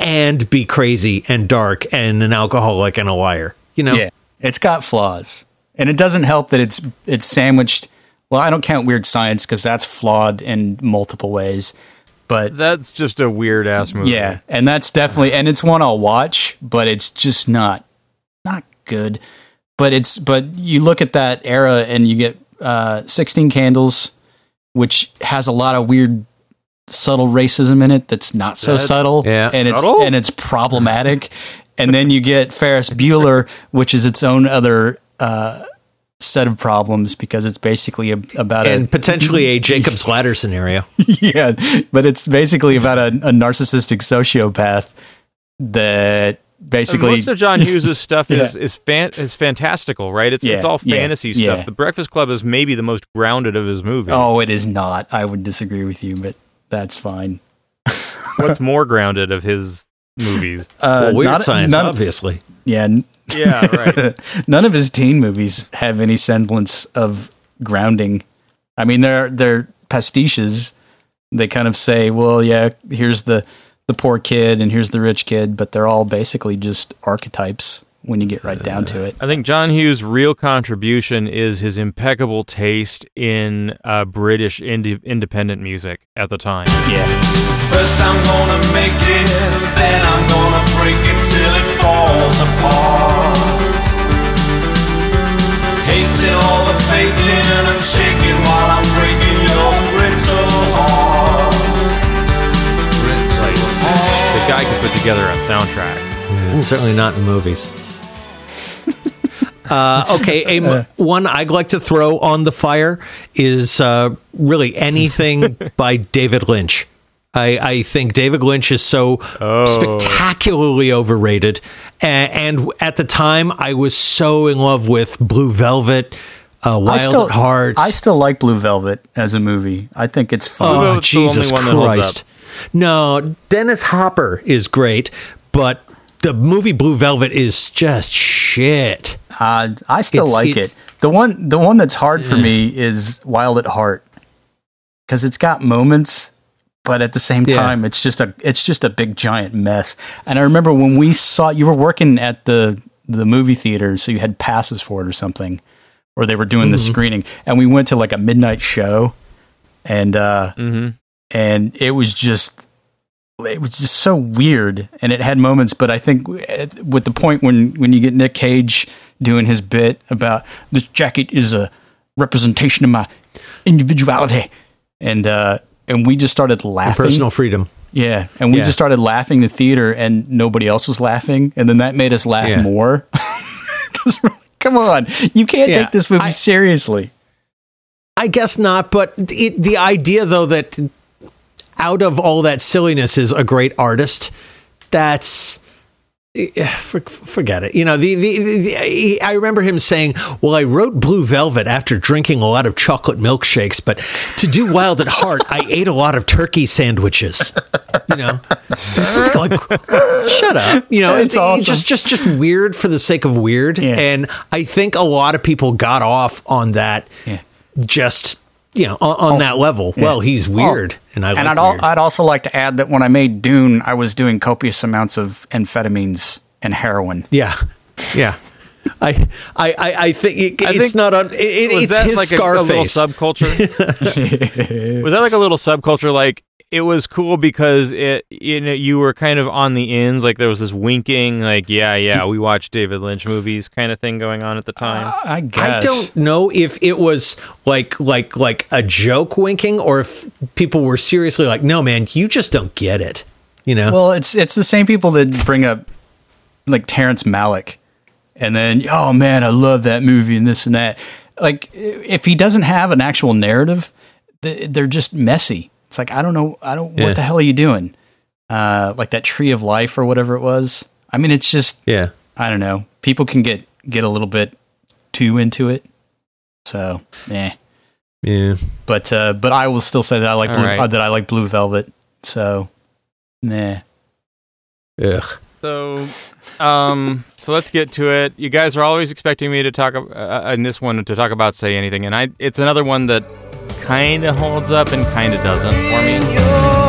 and be crazy and dark and an alcoholic and a liar. You know, Yeah, it's got flaws, and it doesn't help that it's it's sandwiched. Well, I don't count Weird Science because that's flawed in multiple ways, but That's just a weird ass movie. yeah, and that's definitely and it's one I'll watch, but it's just not not good. But it's but you look at that era and you get uh, Sixteen Candles, which has a lot of weird subtle racism in it that's not so That- subtle yeah. and Subtle? it's and it's problematic and then you get Ferris Bueller which is its own other uh, set of problems because it's basically a, about and a potentially a Jacob's ladder scenario. yeah, but it's basically about a, a narcissistic sociopath that And basically most of John Hughes' stuff is Yeah. is fan, is fantastical, right? It's it's all fantasy yeah. stuff. The Breakfast Club is maybe the most grounded of his movies. oh, it is not. I would disagree with you, but that's fine. What's more grounded of his movies? Uh, well, weird not- science, none- obviously. Yeah, n- Yeah, right. none of his teen movies have any semblance of grounding. I mean, they're they're pastiches. They kind of say, "Well, yeah, here's the the poor kid and here's the rich kid," but they're all basically just archetypes when you get right down to it. I think John Hughes' real contribution is his impeccable taste in uh, British indie, independent music at the time. Yeah. First I'm gonna make it, then I'm gonna break it till it falls apart. Hating all the faking and shaking while I'm breaking your brittle heart. Brittle heart. The guy could put together a soundtrack. Certainly not in movies. Uh, okay, a m- one I'd like to throw on the fire is uh, really anything by David Lynch. I, I think David Lynch is so spectacularly overrated, and, and at the time I was so in love with Blue Velvet, uh, Wild I still, at Heart. I still like Blue Velvet as a movie. I think it's fun. Oh, Velvet's the only Jesus one that holds Christ. No, Dennis Hopper is great, but the movie Blue Velvet is just shit. Uh, I still It's- like it's- it. The one, the one that's hard for me is Wild at Heart because it's got moments, but at the same Yeah. time, it's just a, it's just a big giant mess. And I remember when we saw you were working at the the movie theater, so you had passes for it or something, or they were doing the Mm-hmm. screening, and we went to like a midnight show, and uh, Mm-hmm. and it was just it was just so weird, and it had moments. But I think with the point when when you get Nick Cage doing his bit about this jacket is a representation of my individuality, and uh, and we just started laughing. Personal freedom. Yeah, and we Yeah. just started laughing the theater, and nobody else was laughing, and then that made us laugh Yeah. more. Come on, you can't Yeah, take this movie I- seriously. I guess not, but it, the idea though that out of all that silliness is a great artist, that's eh, for, forget it. You know, the, the, the, the I remember him saying, "Well, I wrote Blue Velvet after drinking a lot of chocolate milkshakes, but to do Wild at Heart, I ate a lot of turkey sandwiches." You know, like, shut up. You know, It's it's, awesome. just just just weird for the sake of weird, Yeah. and I think a lot of people got off on that Yeah. just you know on, on oh, that level. Well, he's oh, weird, and I like and I'd, al-. I'd also like to add that when I made Dune, I was doing copious amounts of amphetamines and heroin. yeah, yeah. I I I, I think it, I it's think- not on. It, it- was it's that his like a, a little subculture? was that like a little subculture? Like it was cool because it you know you were kind of on the ends. Like there was this winking, like yeah, yeah, we watch David Lynch movies kind of thing going on at the time. Uh, I I guess. don't know if it was like like like a joke winking or if people were seriously like, "No, man, you just don't get it." You know? Well, it's it's the same people that bring up like Terrence Malick, and then oh man, I love that movie and this and that. Like if he doesn't have an actual narrative, they're just messy. It's like I don't know, I don't. Yeah. What the hell are you doing? Uh, like that Tree of Life or whatever it was. I mean, it's just yeah. I don't know. People can get get a little bit too into it. So, yeah. Yeah. But uh, but I will still say that I like All blue, right. uh, that I like Blue Velvet. So, nah. Ugh. So, um, so let's get to it. You guys are always expecting me to talk uh, in this one to talk about say anything, and I it's another one that kind of holds up and kind of doesn't for me.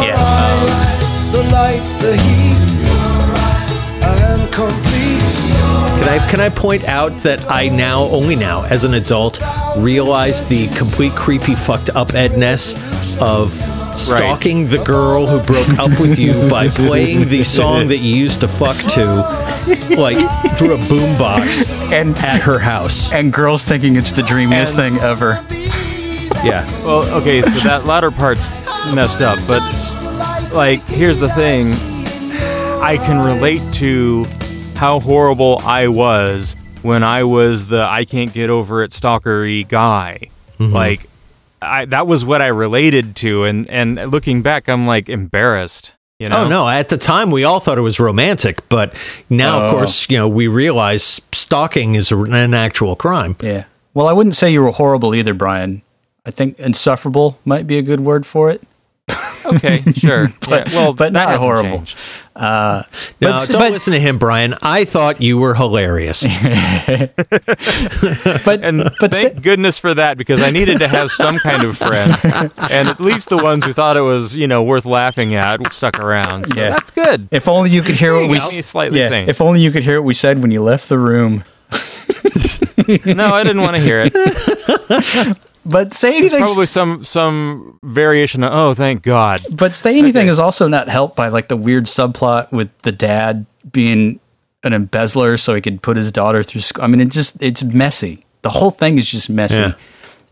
Yeah. The light, the heat. I am complete. Can I can I point out that I now only now as an adult realize the complete creepy fucked up edness of stalking the girl who broke up with you by playing the song that you used to fuck to like through a boombox And at her house. and girls thinking it's the dreamiest And- thing ever. Yeah. Well, okay, so that latter part's messed up, but like, here's the thing: I can relate to how horrible I was when I was the I can't get over it stalkery guy. Mm-hmm. Like, I that was what I related to, and and looking back, I'm like embarrassed. You oh, know? Oh no! At the time, we all thought it was romantic, but now, Oh. of course, you know we realize stalking is an actual crime. Yeah. Well, I wouldn't say you were horrible either, Brian. I think insufferable might be a good word for it. Okay, sure. But- yeah, well, but not horrible. changed. Uh, no, But- don't but- listen to him, Brian. I thought you were hilarious. But And but thank goodness for that because I needed to have some kind of friend, and at least the ones who thought it was you know worth laughing at stuck around. So Yeah. that's good. if only you could hear what we Slightly yeah. If only you could hear what we said when you left the room. No, I didn't want to hear it. But say anything. Probably some some variation. of, Oh, thank God. But say anything is also not helped by like the weird subplot with the dad being an embezzler so he could put his daughter through school. I mean, it just it's messy. The whole thing is just messy.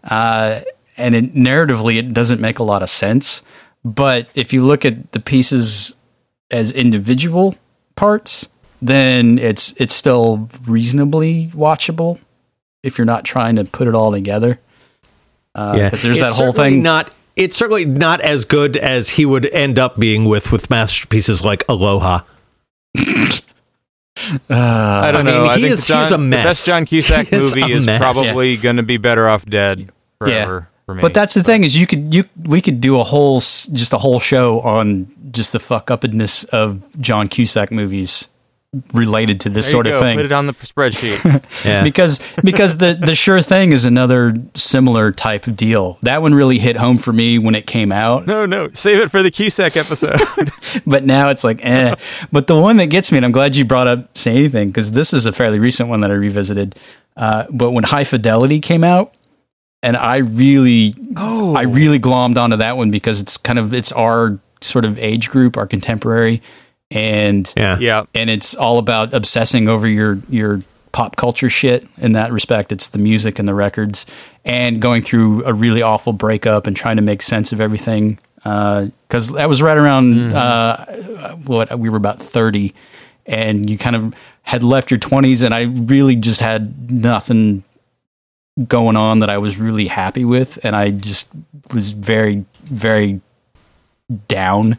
Uh, and it, narratively, it doesn't make a lot of sense. But if you look at the pieces as individual parts, then it's it's still reasonably watchable if you're not trying to put it all together. Uh, yeah, 'cause there's It's that whole thing. Not it's certainly not as good as he would end up being with with masterpieces like Aloha. Uh, I don't I mean, know. He think is- John, he's a The mess. best John Cusack He movie a is mess. probably going to be better off dead forever for me. But that's the thing is you could you we could do a whole just a whole show on just the fuck upness of John Cusack movies related to this There sort you of go. thing. Put it on the spreadsheet. Yeah. because because the the sure thing is another similar type of deal. That one really hit home for me when it came out, no, no, save it for the Cusack episode. but now it's like eh. But the one that gets me, and I'm glad you brought up say anything because this is a fairly recent one that I revisited. Uh, but when High Fidelity came out, and I really, oh, I really glommed onto that one because it's kind of it's our sort of age group, our contemporary, and Yeah. Yeah. and it's all about obsessing over your your pop culture shit. In that respect it's the music and the records and going through a really awful breakup and trying to make sense of everything. Because that was right around uh, what we were about 30 and you kind of had left your 20s and i really just had nothing going on that i was really happy with. And i just was very very down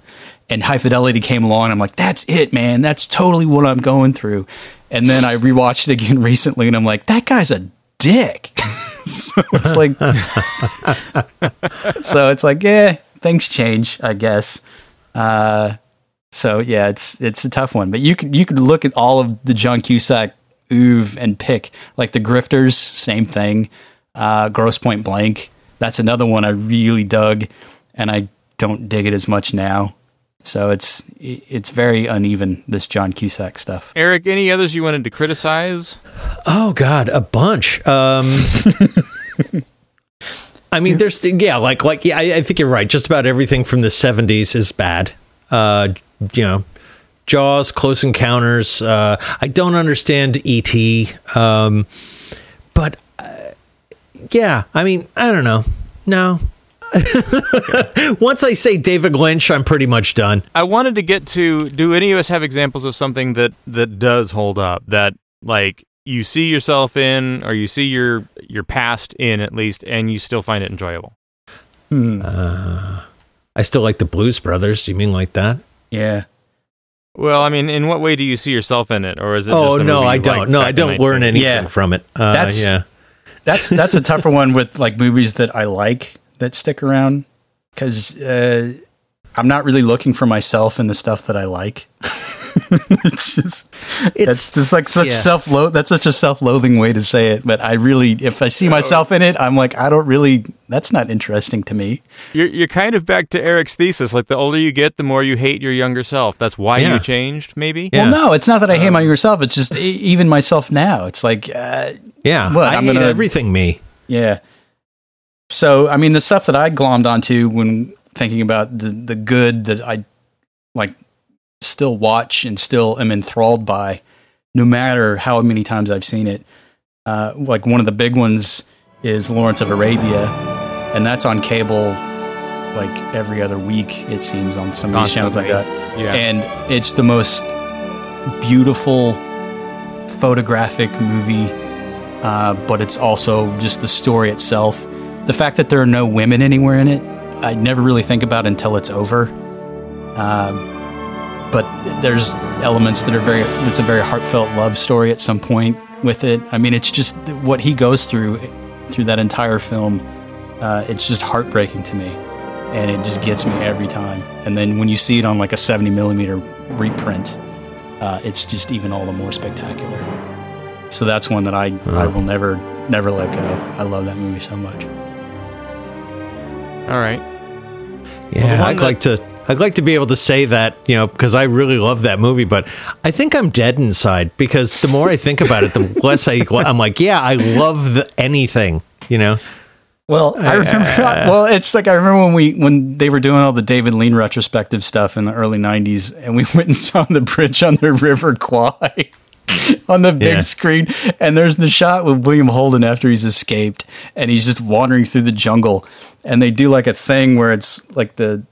and high fidelity came along i'm like that's it man. That's totally what i'm going through. And then i rewatched it again recently and i'm like that guy's a dick. So it's like so it's like yeah things change i guess. Uh so yeah it's it's a tough one. But you could you could look at all of the john cusack oeuvre and pick like the grifters same thing. Uh gross point blank that's another one i really dug and i don't dig it as much now so it's it's very uneven this john cusack stuff Eric, any others you wanted to criticize? Oh God, a bunch. Um, I mean, there's yeah, like like yeah, I, I think you're right. Just about everything from the '70s is bad. Uh, you know, Jaws, Close Encounters. Uh, I don't understand ET, um, but uh, yeah, I mean, I don't know. No. Once I say David Lynch, I'm pretty much done. I wanted to get to do any of us have examples of something that that does hold up that like you see yourself in or you see your your past in at least and you still find it enjoyable. Uh, I still like the Blues Brothers. You mean like that? yeah Well, I mean, in what way do you see yourself in it or is it Oh just a no, movie I don't. liked No, I don't learn anything Yeah. from it. Uh, That's- yeah. that's that's a tougher one with like movies that I like that stick around because uh, I'm not really looking for myself in the stuff that I like. it's just it's just like such yeah. self loath. That's such a self loathing way to say it. But I really, if I see myself in it, I'm like, I don't really. That's not interesting to me. You're you're kind of back to Eric's thesis. Like the older you get, the more you hate your younger self. That's why Yeah. you changed, maybe. Yeah. Well, no, it's not that I hate my younger self. It's just e- even myself now. It's like, uh, Yeah, What, I I'm hate gonna- everything me. Yeah. So, I mean, the stuff that I glommed onto when thinking about the the good that I like still watch and still am enthralled by, no matter how many times I've seen it. Uh, like one of the big ones is Lawrence of Arabia, and that's on cable like every other week. It seems on some of these channels like that. Yeah. And it's the most beautiful photographic movie, uh, but it's also just the story itself. The fact that there are no women anywhere in it, I never really think about until it's over. Um, but there's elements that are very, it's a very heartfelt love story at some point with it. I mean, it's just what he goes through through that entire film. Uh, it's just heartbreaking to me, and it just gets me every time. And then when you see it on like a 70 millimeter reprint, uh, it's just even all the more spectacular. So that's one that I I will never never let go. I love that movie so much. All right. Yeah, one I'd that- like to. I'd like to be able to say that, you know, because I really love that movie, but I think I'm dead inside because the more I think about it, the less I. I'm like, yeah, I love the, anything, you know. Well, I remember. Uh, well, it's like I remember when we when they were doing all the David Lean retrospective stuff in the early '90s, and we went and saw the bridge on the River Kwai on the big Yeah. screen, and there's the shot with William Holden after he's escaped, and he's just wandering through the jungle, and they do like a thing where it's like the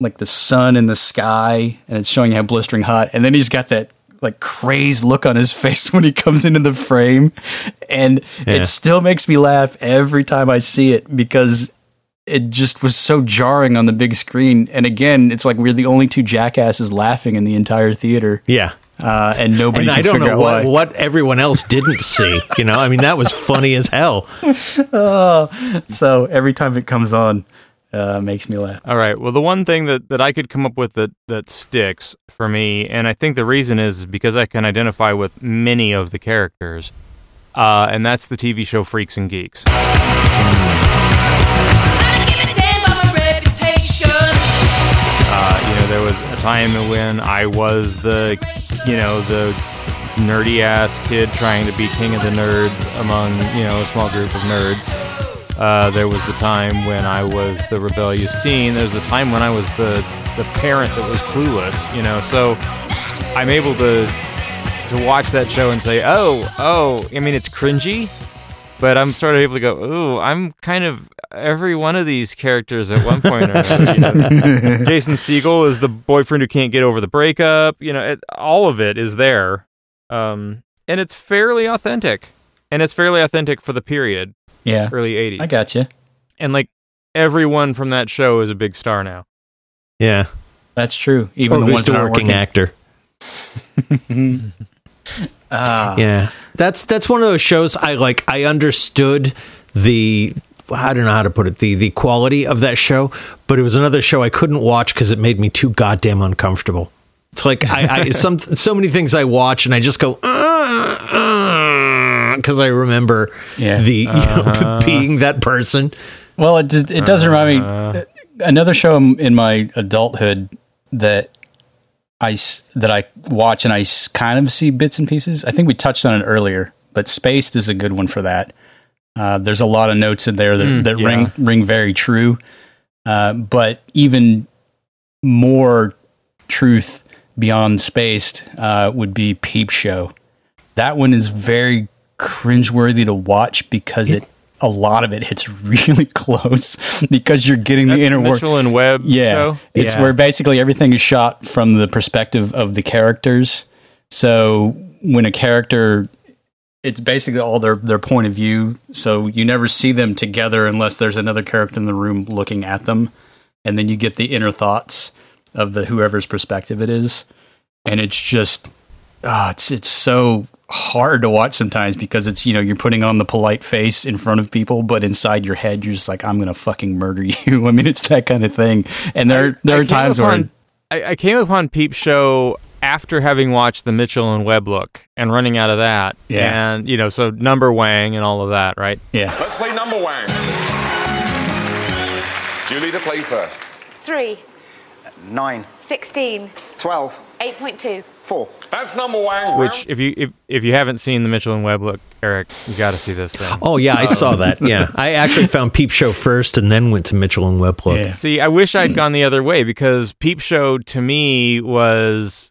like the sun in the sky, and it's showing how blistering hot, and then he's got that like crazed look on his face when he comes into the frame, and Yeah. it still makes me laugh every time I see it because it just was so jarring on the big screen. And again, it's like we're the only two jackasses laughing in the entire theater, Yeah. Uh, and nobody And can I don't figure know what, what everyone else didn't see. You know, I mean, that was funny as hell. So every time it comes on, uh, makes me laugh. All right. Well, the one thing that, that I could come up with that, that sticks for me, and I think the reason is because I can identify with many of the characters, uh, and that's the TV show Freaks and Geeks. Uh, you know, there was a time when I was the, you know, the nerdy ass kid trying to be king of the nerds among, you know, a small group of nerds. Uh, there was the time when I was the rebellious teen. There's the time when I was the the parent that was clueless. You know, so I'm able to to watch that show and say, oh, oh. I mean, it's cringy, but I'm sort of able to go, ooh, I'm kind of every one of these characters at one point or another. You know? Jason Segel is the boyfriend who can't get over the breakup. You know, it, all of it is there, um, and it's fairly authentic, and it's fairly authentic for the period, Yeah, early '80s. I got you. and like everyone from that show is a big star now. Yeah. That's true. Even Or the ones the aren't working working. actor. Ah, Yeah, that's that's one of those shows I like. I understood the I don't know how to put it the the quality of that show, but it was another show I couldn't watch because it made me too goddamn uncomfortable. It's like I, I some so many things I watch and I just go because I remember Yeah. the you know, being that person. Well, it it does remind me uh, another show in my adulthood that I that I watch and I kind of see bits and pieces. I think we touched on it earlier, but Spaced is a good one for that. Uh, there's a lot of notes in there that, Mm, that yeah. ring ring very true, uh, but even more truth beyond Spaced uh, would be Peep Show. That one is very cringeworthy to watch because it a lot of it hits really close because you're getting That's the inner work. Mitchell and Webb Yeah, show. it's Yeah. where basically everything is shot from the perspective of the characters. So when a character, it's basically all their their point of view. So you never see them together unless there's another character in the room looking at them, and then you get the inner thoughts of the whoever's perspective it is, and it's just. ah, it's it's so hard to watch sometimes because it's you know you're putting on the polite face in front of people, but inside your head you're just like I'm gonna fucking murder you. I mean, it's that kind of thing. And there there I are times upon, where I, I came upon Peep Show after having watched the Mitchell and Webb look and running out of that. Yeah. And, you know, so Numberwang and all of that, right? yeah, Let's play Numberwang. Julie to play first. 3, 9, 16, 12, 8.2. 4. That's number one. Which, if you if, if you haven't seen the Mitchell and Webb look, Eric, you got to see this thing. Oh yeah, I saw that. Yeah, I actually found Peep Show first and then went to Mitchell and Webb. Look. Yeah. See, I wish I'd gone the other way because Peep Show to me was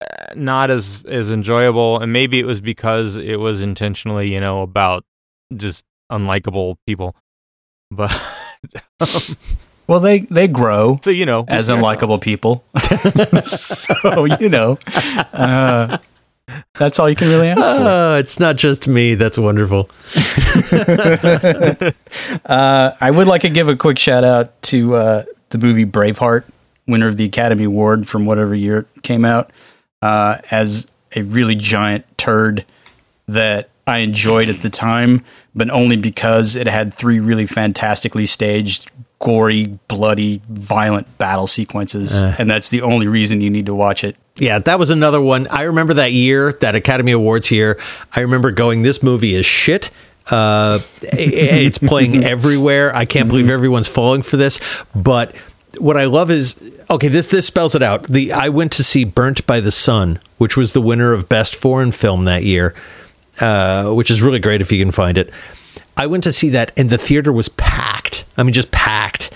uh, not as as enjoyable, and maybe it was because it was intentionally, you know, about just unlikable people. But well they they grow so you know, as unlikable people. so you know, uh, that's all you can really ask for. Oh, it's not just me. That's wonderful. Uh, I would like to give a quick shout out to uh, the movie Braveheart, winner of the Academy Award from whatever year it came out, uh, as a really giant turd that I enjoyed at the time, but only because it had three really fantastically staged, gory, bloody, violent battle sequences, Uh. and that's the only reason you need to watch it. Yeah, that was another one. I remember that year, that Academy Awards year. I remember going, "This movie is shit." Uh, it's playing everywhere. I can't believe everyone's falling for this. But what I love is okay. This this spells it out. The I went to see Burnt by the Sun, which was the winner of Best Foreign Film that year, uh, which is really great if you can find it. I went to see that, and the theater was packed. I mean, just packed.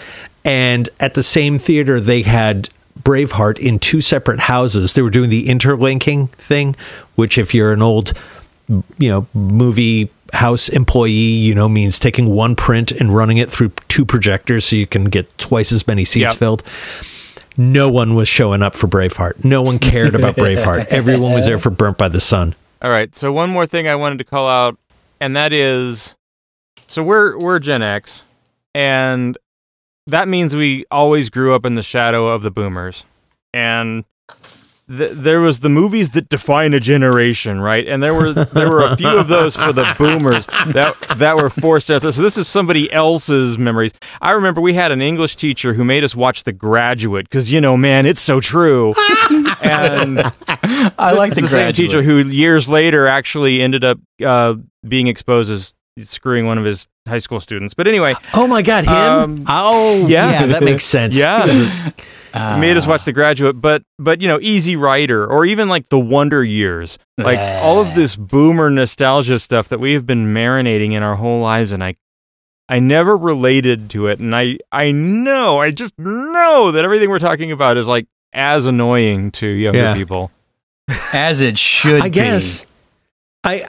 And at the same theater, they had Braveheart in two separate houses. They were doing the interlinking thing, which, if you're an old, you know, movie house employee, you know, means taking one print and running it through two projectors so you can get twice as many seats Yep. filled. No one was showing up for Braveheart. No one cared about Braveheart. Everyone was there for Burnt by the Sun. All right. So one more thing I wanted to call out, and that is, so we're we're Gen X, and that means we always grew up in the shadow of the boomers, and th- there was the movies that define a generation, right? And there were there were a few of those for the boomers that that were forced out. So this is somebody else's memories. I remember we had an English teacher who made us watch The Graduate because you know, man, it's so true. and I like the the same teacher who years later actually ended up uh, being exposed as screwing one of his high school students. But anyway, Oh my God, him! Um, oh, yeah. yeah. that makes sense. yeah, Ah. made us watch The Graduate. But but you know, Easy Rider or even like The Wonder Years, like all of this boomer nostalgia stuff that we have been marinating in our whole lives, and I I never related to it, and I I know I just know that everything we're talking about is like as annoying to younger Yeah. people. As it should I guess. I.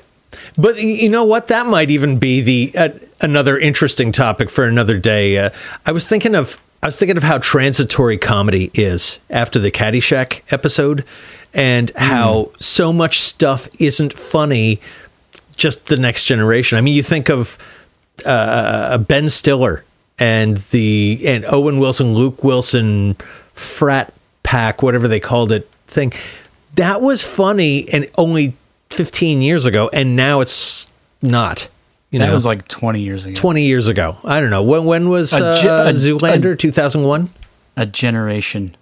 But you know what? That might even be the uh, another interesting topic for another day. Uh, I was thinking of I was thinking of how transitory comedy is after the Caddyshack episode, and how so much stuff isn't funny. Just the next generation. I mean, you think of uh, Ben Stiller and the and Owen Wilson, Luke Wilson, frat pack, whatever they called it thing. That was funny and only 15 years ago, and now it's not. You that know, was like 20 years ago. 20 years ago. I don't know when. When was A uh, a- Zoolander? 2001. A generation.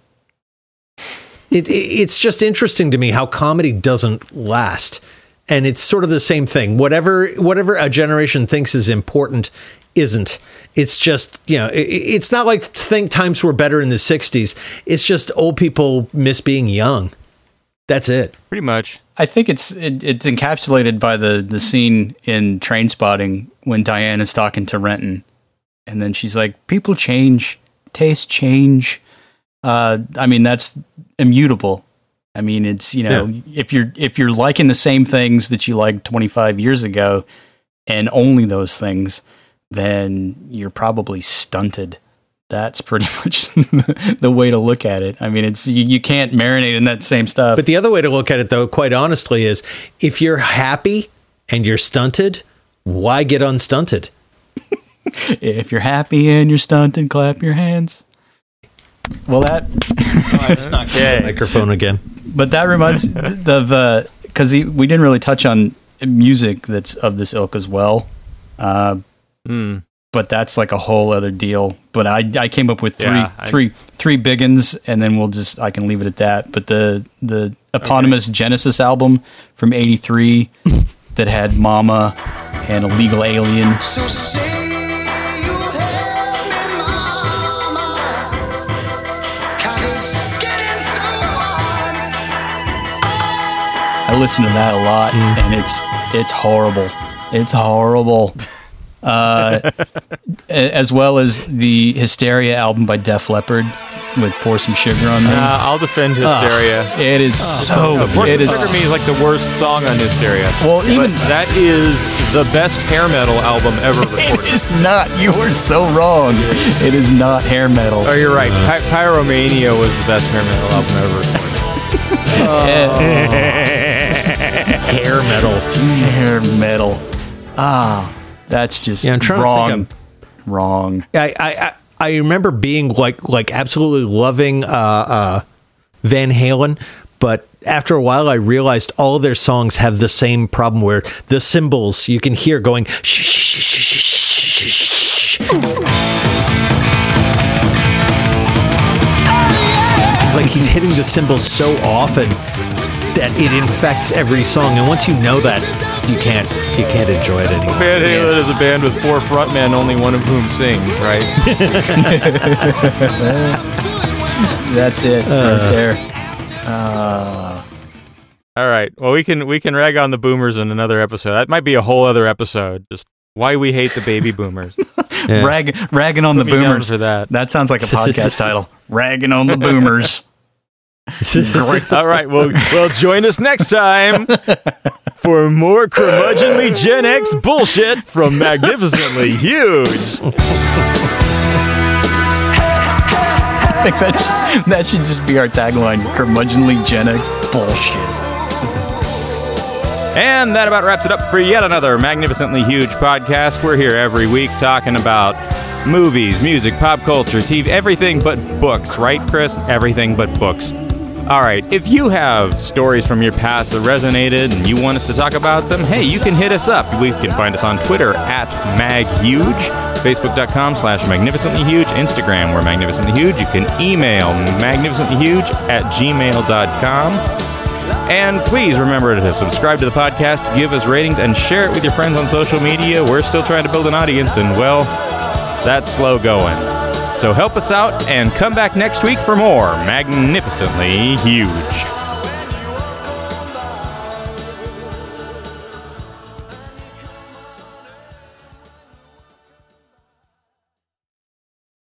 It, it, it's just interesting to me how comedy doesn't last, and it's sort of the same thing. Whatever whatever a generation thinks is important isn't. It's just you know, it, it's not like think times were better in the '60s. It's just old people miss being young. That's it. Pretty much. I think it's it, it's encapsulated by the the scene in Trainspotting when Diane is talking to Renton, and then she's like, "People change, tastes change." Uh, I mean, that's immutable. I mean, it's you know, if you're if you're liking the same things that you liked 25 years ago, and only those things, then you're probably stunted. That's pretty much the way to look at it. I mean, it's you, you can't marinate in that same stuff. But the other way to look at it, though, quite honestly, is if you're happy and you're stunted, why get unstunted? if you're happy and you're stunted, clap your hands. Well, that I just knocked the microphone again. but that reminds of because we didn't really touch on music that's of this ilk as well. Uh, Hmm. But that's like a whole other deal. But I I came up with three Yeah, I- three three big uns, and then we'll just I can leave it at that. But the the eponymous Genesis album from '83 that had Mama and Illegal Alien. I listen to that a lot, mm. and it's it's horrible. It's horrible. Uh, as well as the Hysteria album by Def Leppard with "Pour Some Sugar on Me." Uh, I'll defend Hysteria. it is so. Of course, it is. Sugar Me is like the worst song on Hysteria. Well, But even- that is the best hair metal album ever It recorded. is not. You are so wrong. It is not hair metal. Oh, you're right. Py- Pyromania was the best hair metal album ever recorded. Hair metal. hair metal. Ah, that's just Yeah, I'm trying to wrong. think wrong. I, I, I remember being like like absolutely loving uh, uh, Van Halen, but after a while I realized all of their songs have the same problem where the cymbals you can hear going shh, shh, shh. It's like he's hitting the cymbals so often that it infects every song, and once you know that, you can't you can't enjoy it anymore. Van Halen is a band with four frontmen, only one of whom sings, right? That's it. right there. Uh. Uh. All right. Well, we can we can rag on the boomers in another episode. That might be a whole other episode. Just why we hate the baby boomers. Rag, ragging on the Put me down boomers. for that. That sounds like a podcast title. Ragging on the boomers. All right. Well, well, join us next time for more curmudgeonly Gen X bullshit from Magnificently Huge. I think that should, that should just be our tagline: curmudgeonly Gen X bullshit. And that about wraps it up for yet another magnificently huge podcast. We're here every week talking about movies, music, pop culture, TV, everything but books, right, Chris? Everything but books. All right, if you have stories from your past that resonated and you want us to talk about them, hey, you can hit us up. We can find us on Twitter at MagHuge, Facebook.com slash MagnificentlyHuge, Instagram, we're MagnificentlyHuge. You can email magnificentlyhuge at gmail.com. And please remember to subscribe to the podcast, give us ratings, and share it with your friends on social media. We're still trying to build an audience, and well, that's slow going. So help us out and come back next week for more Magnificently Huge.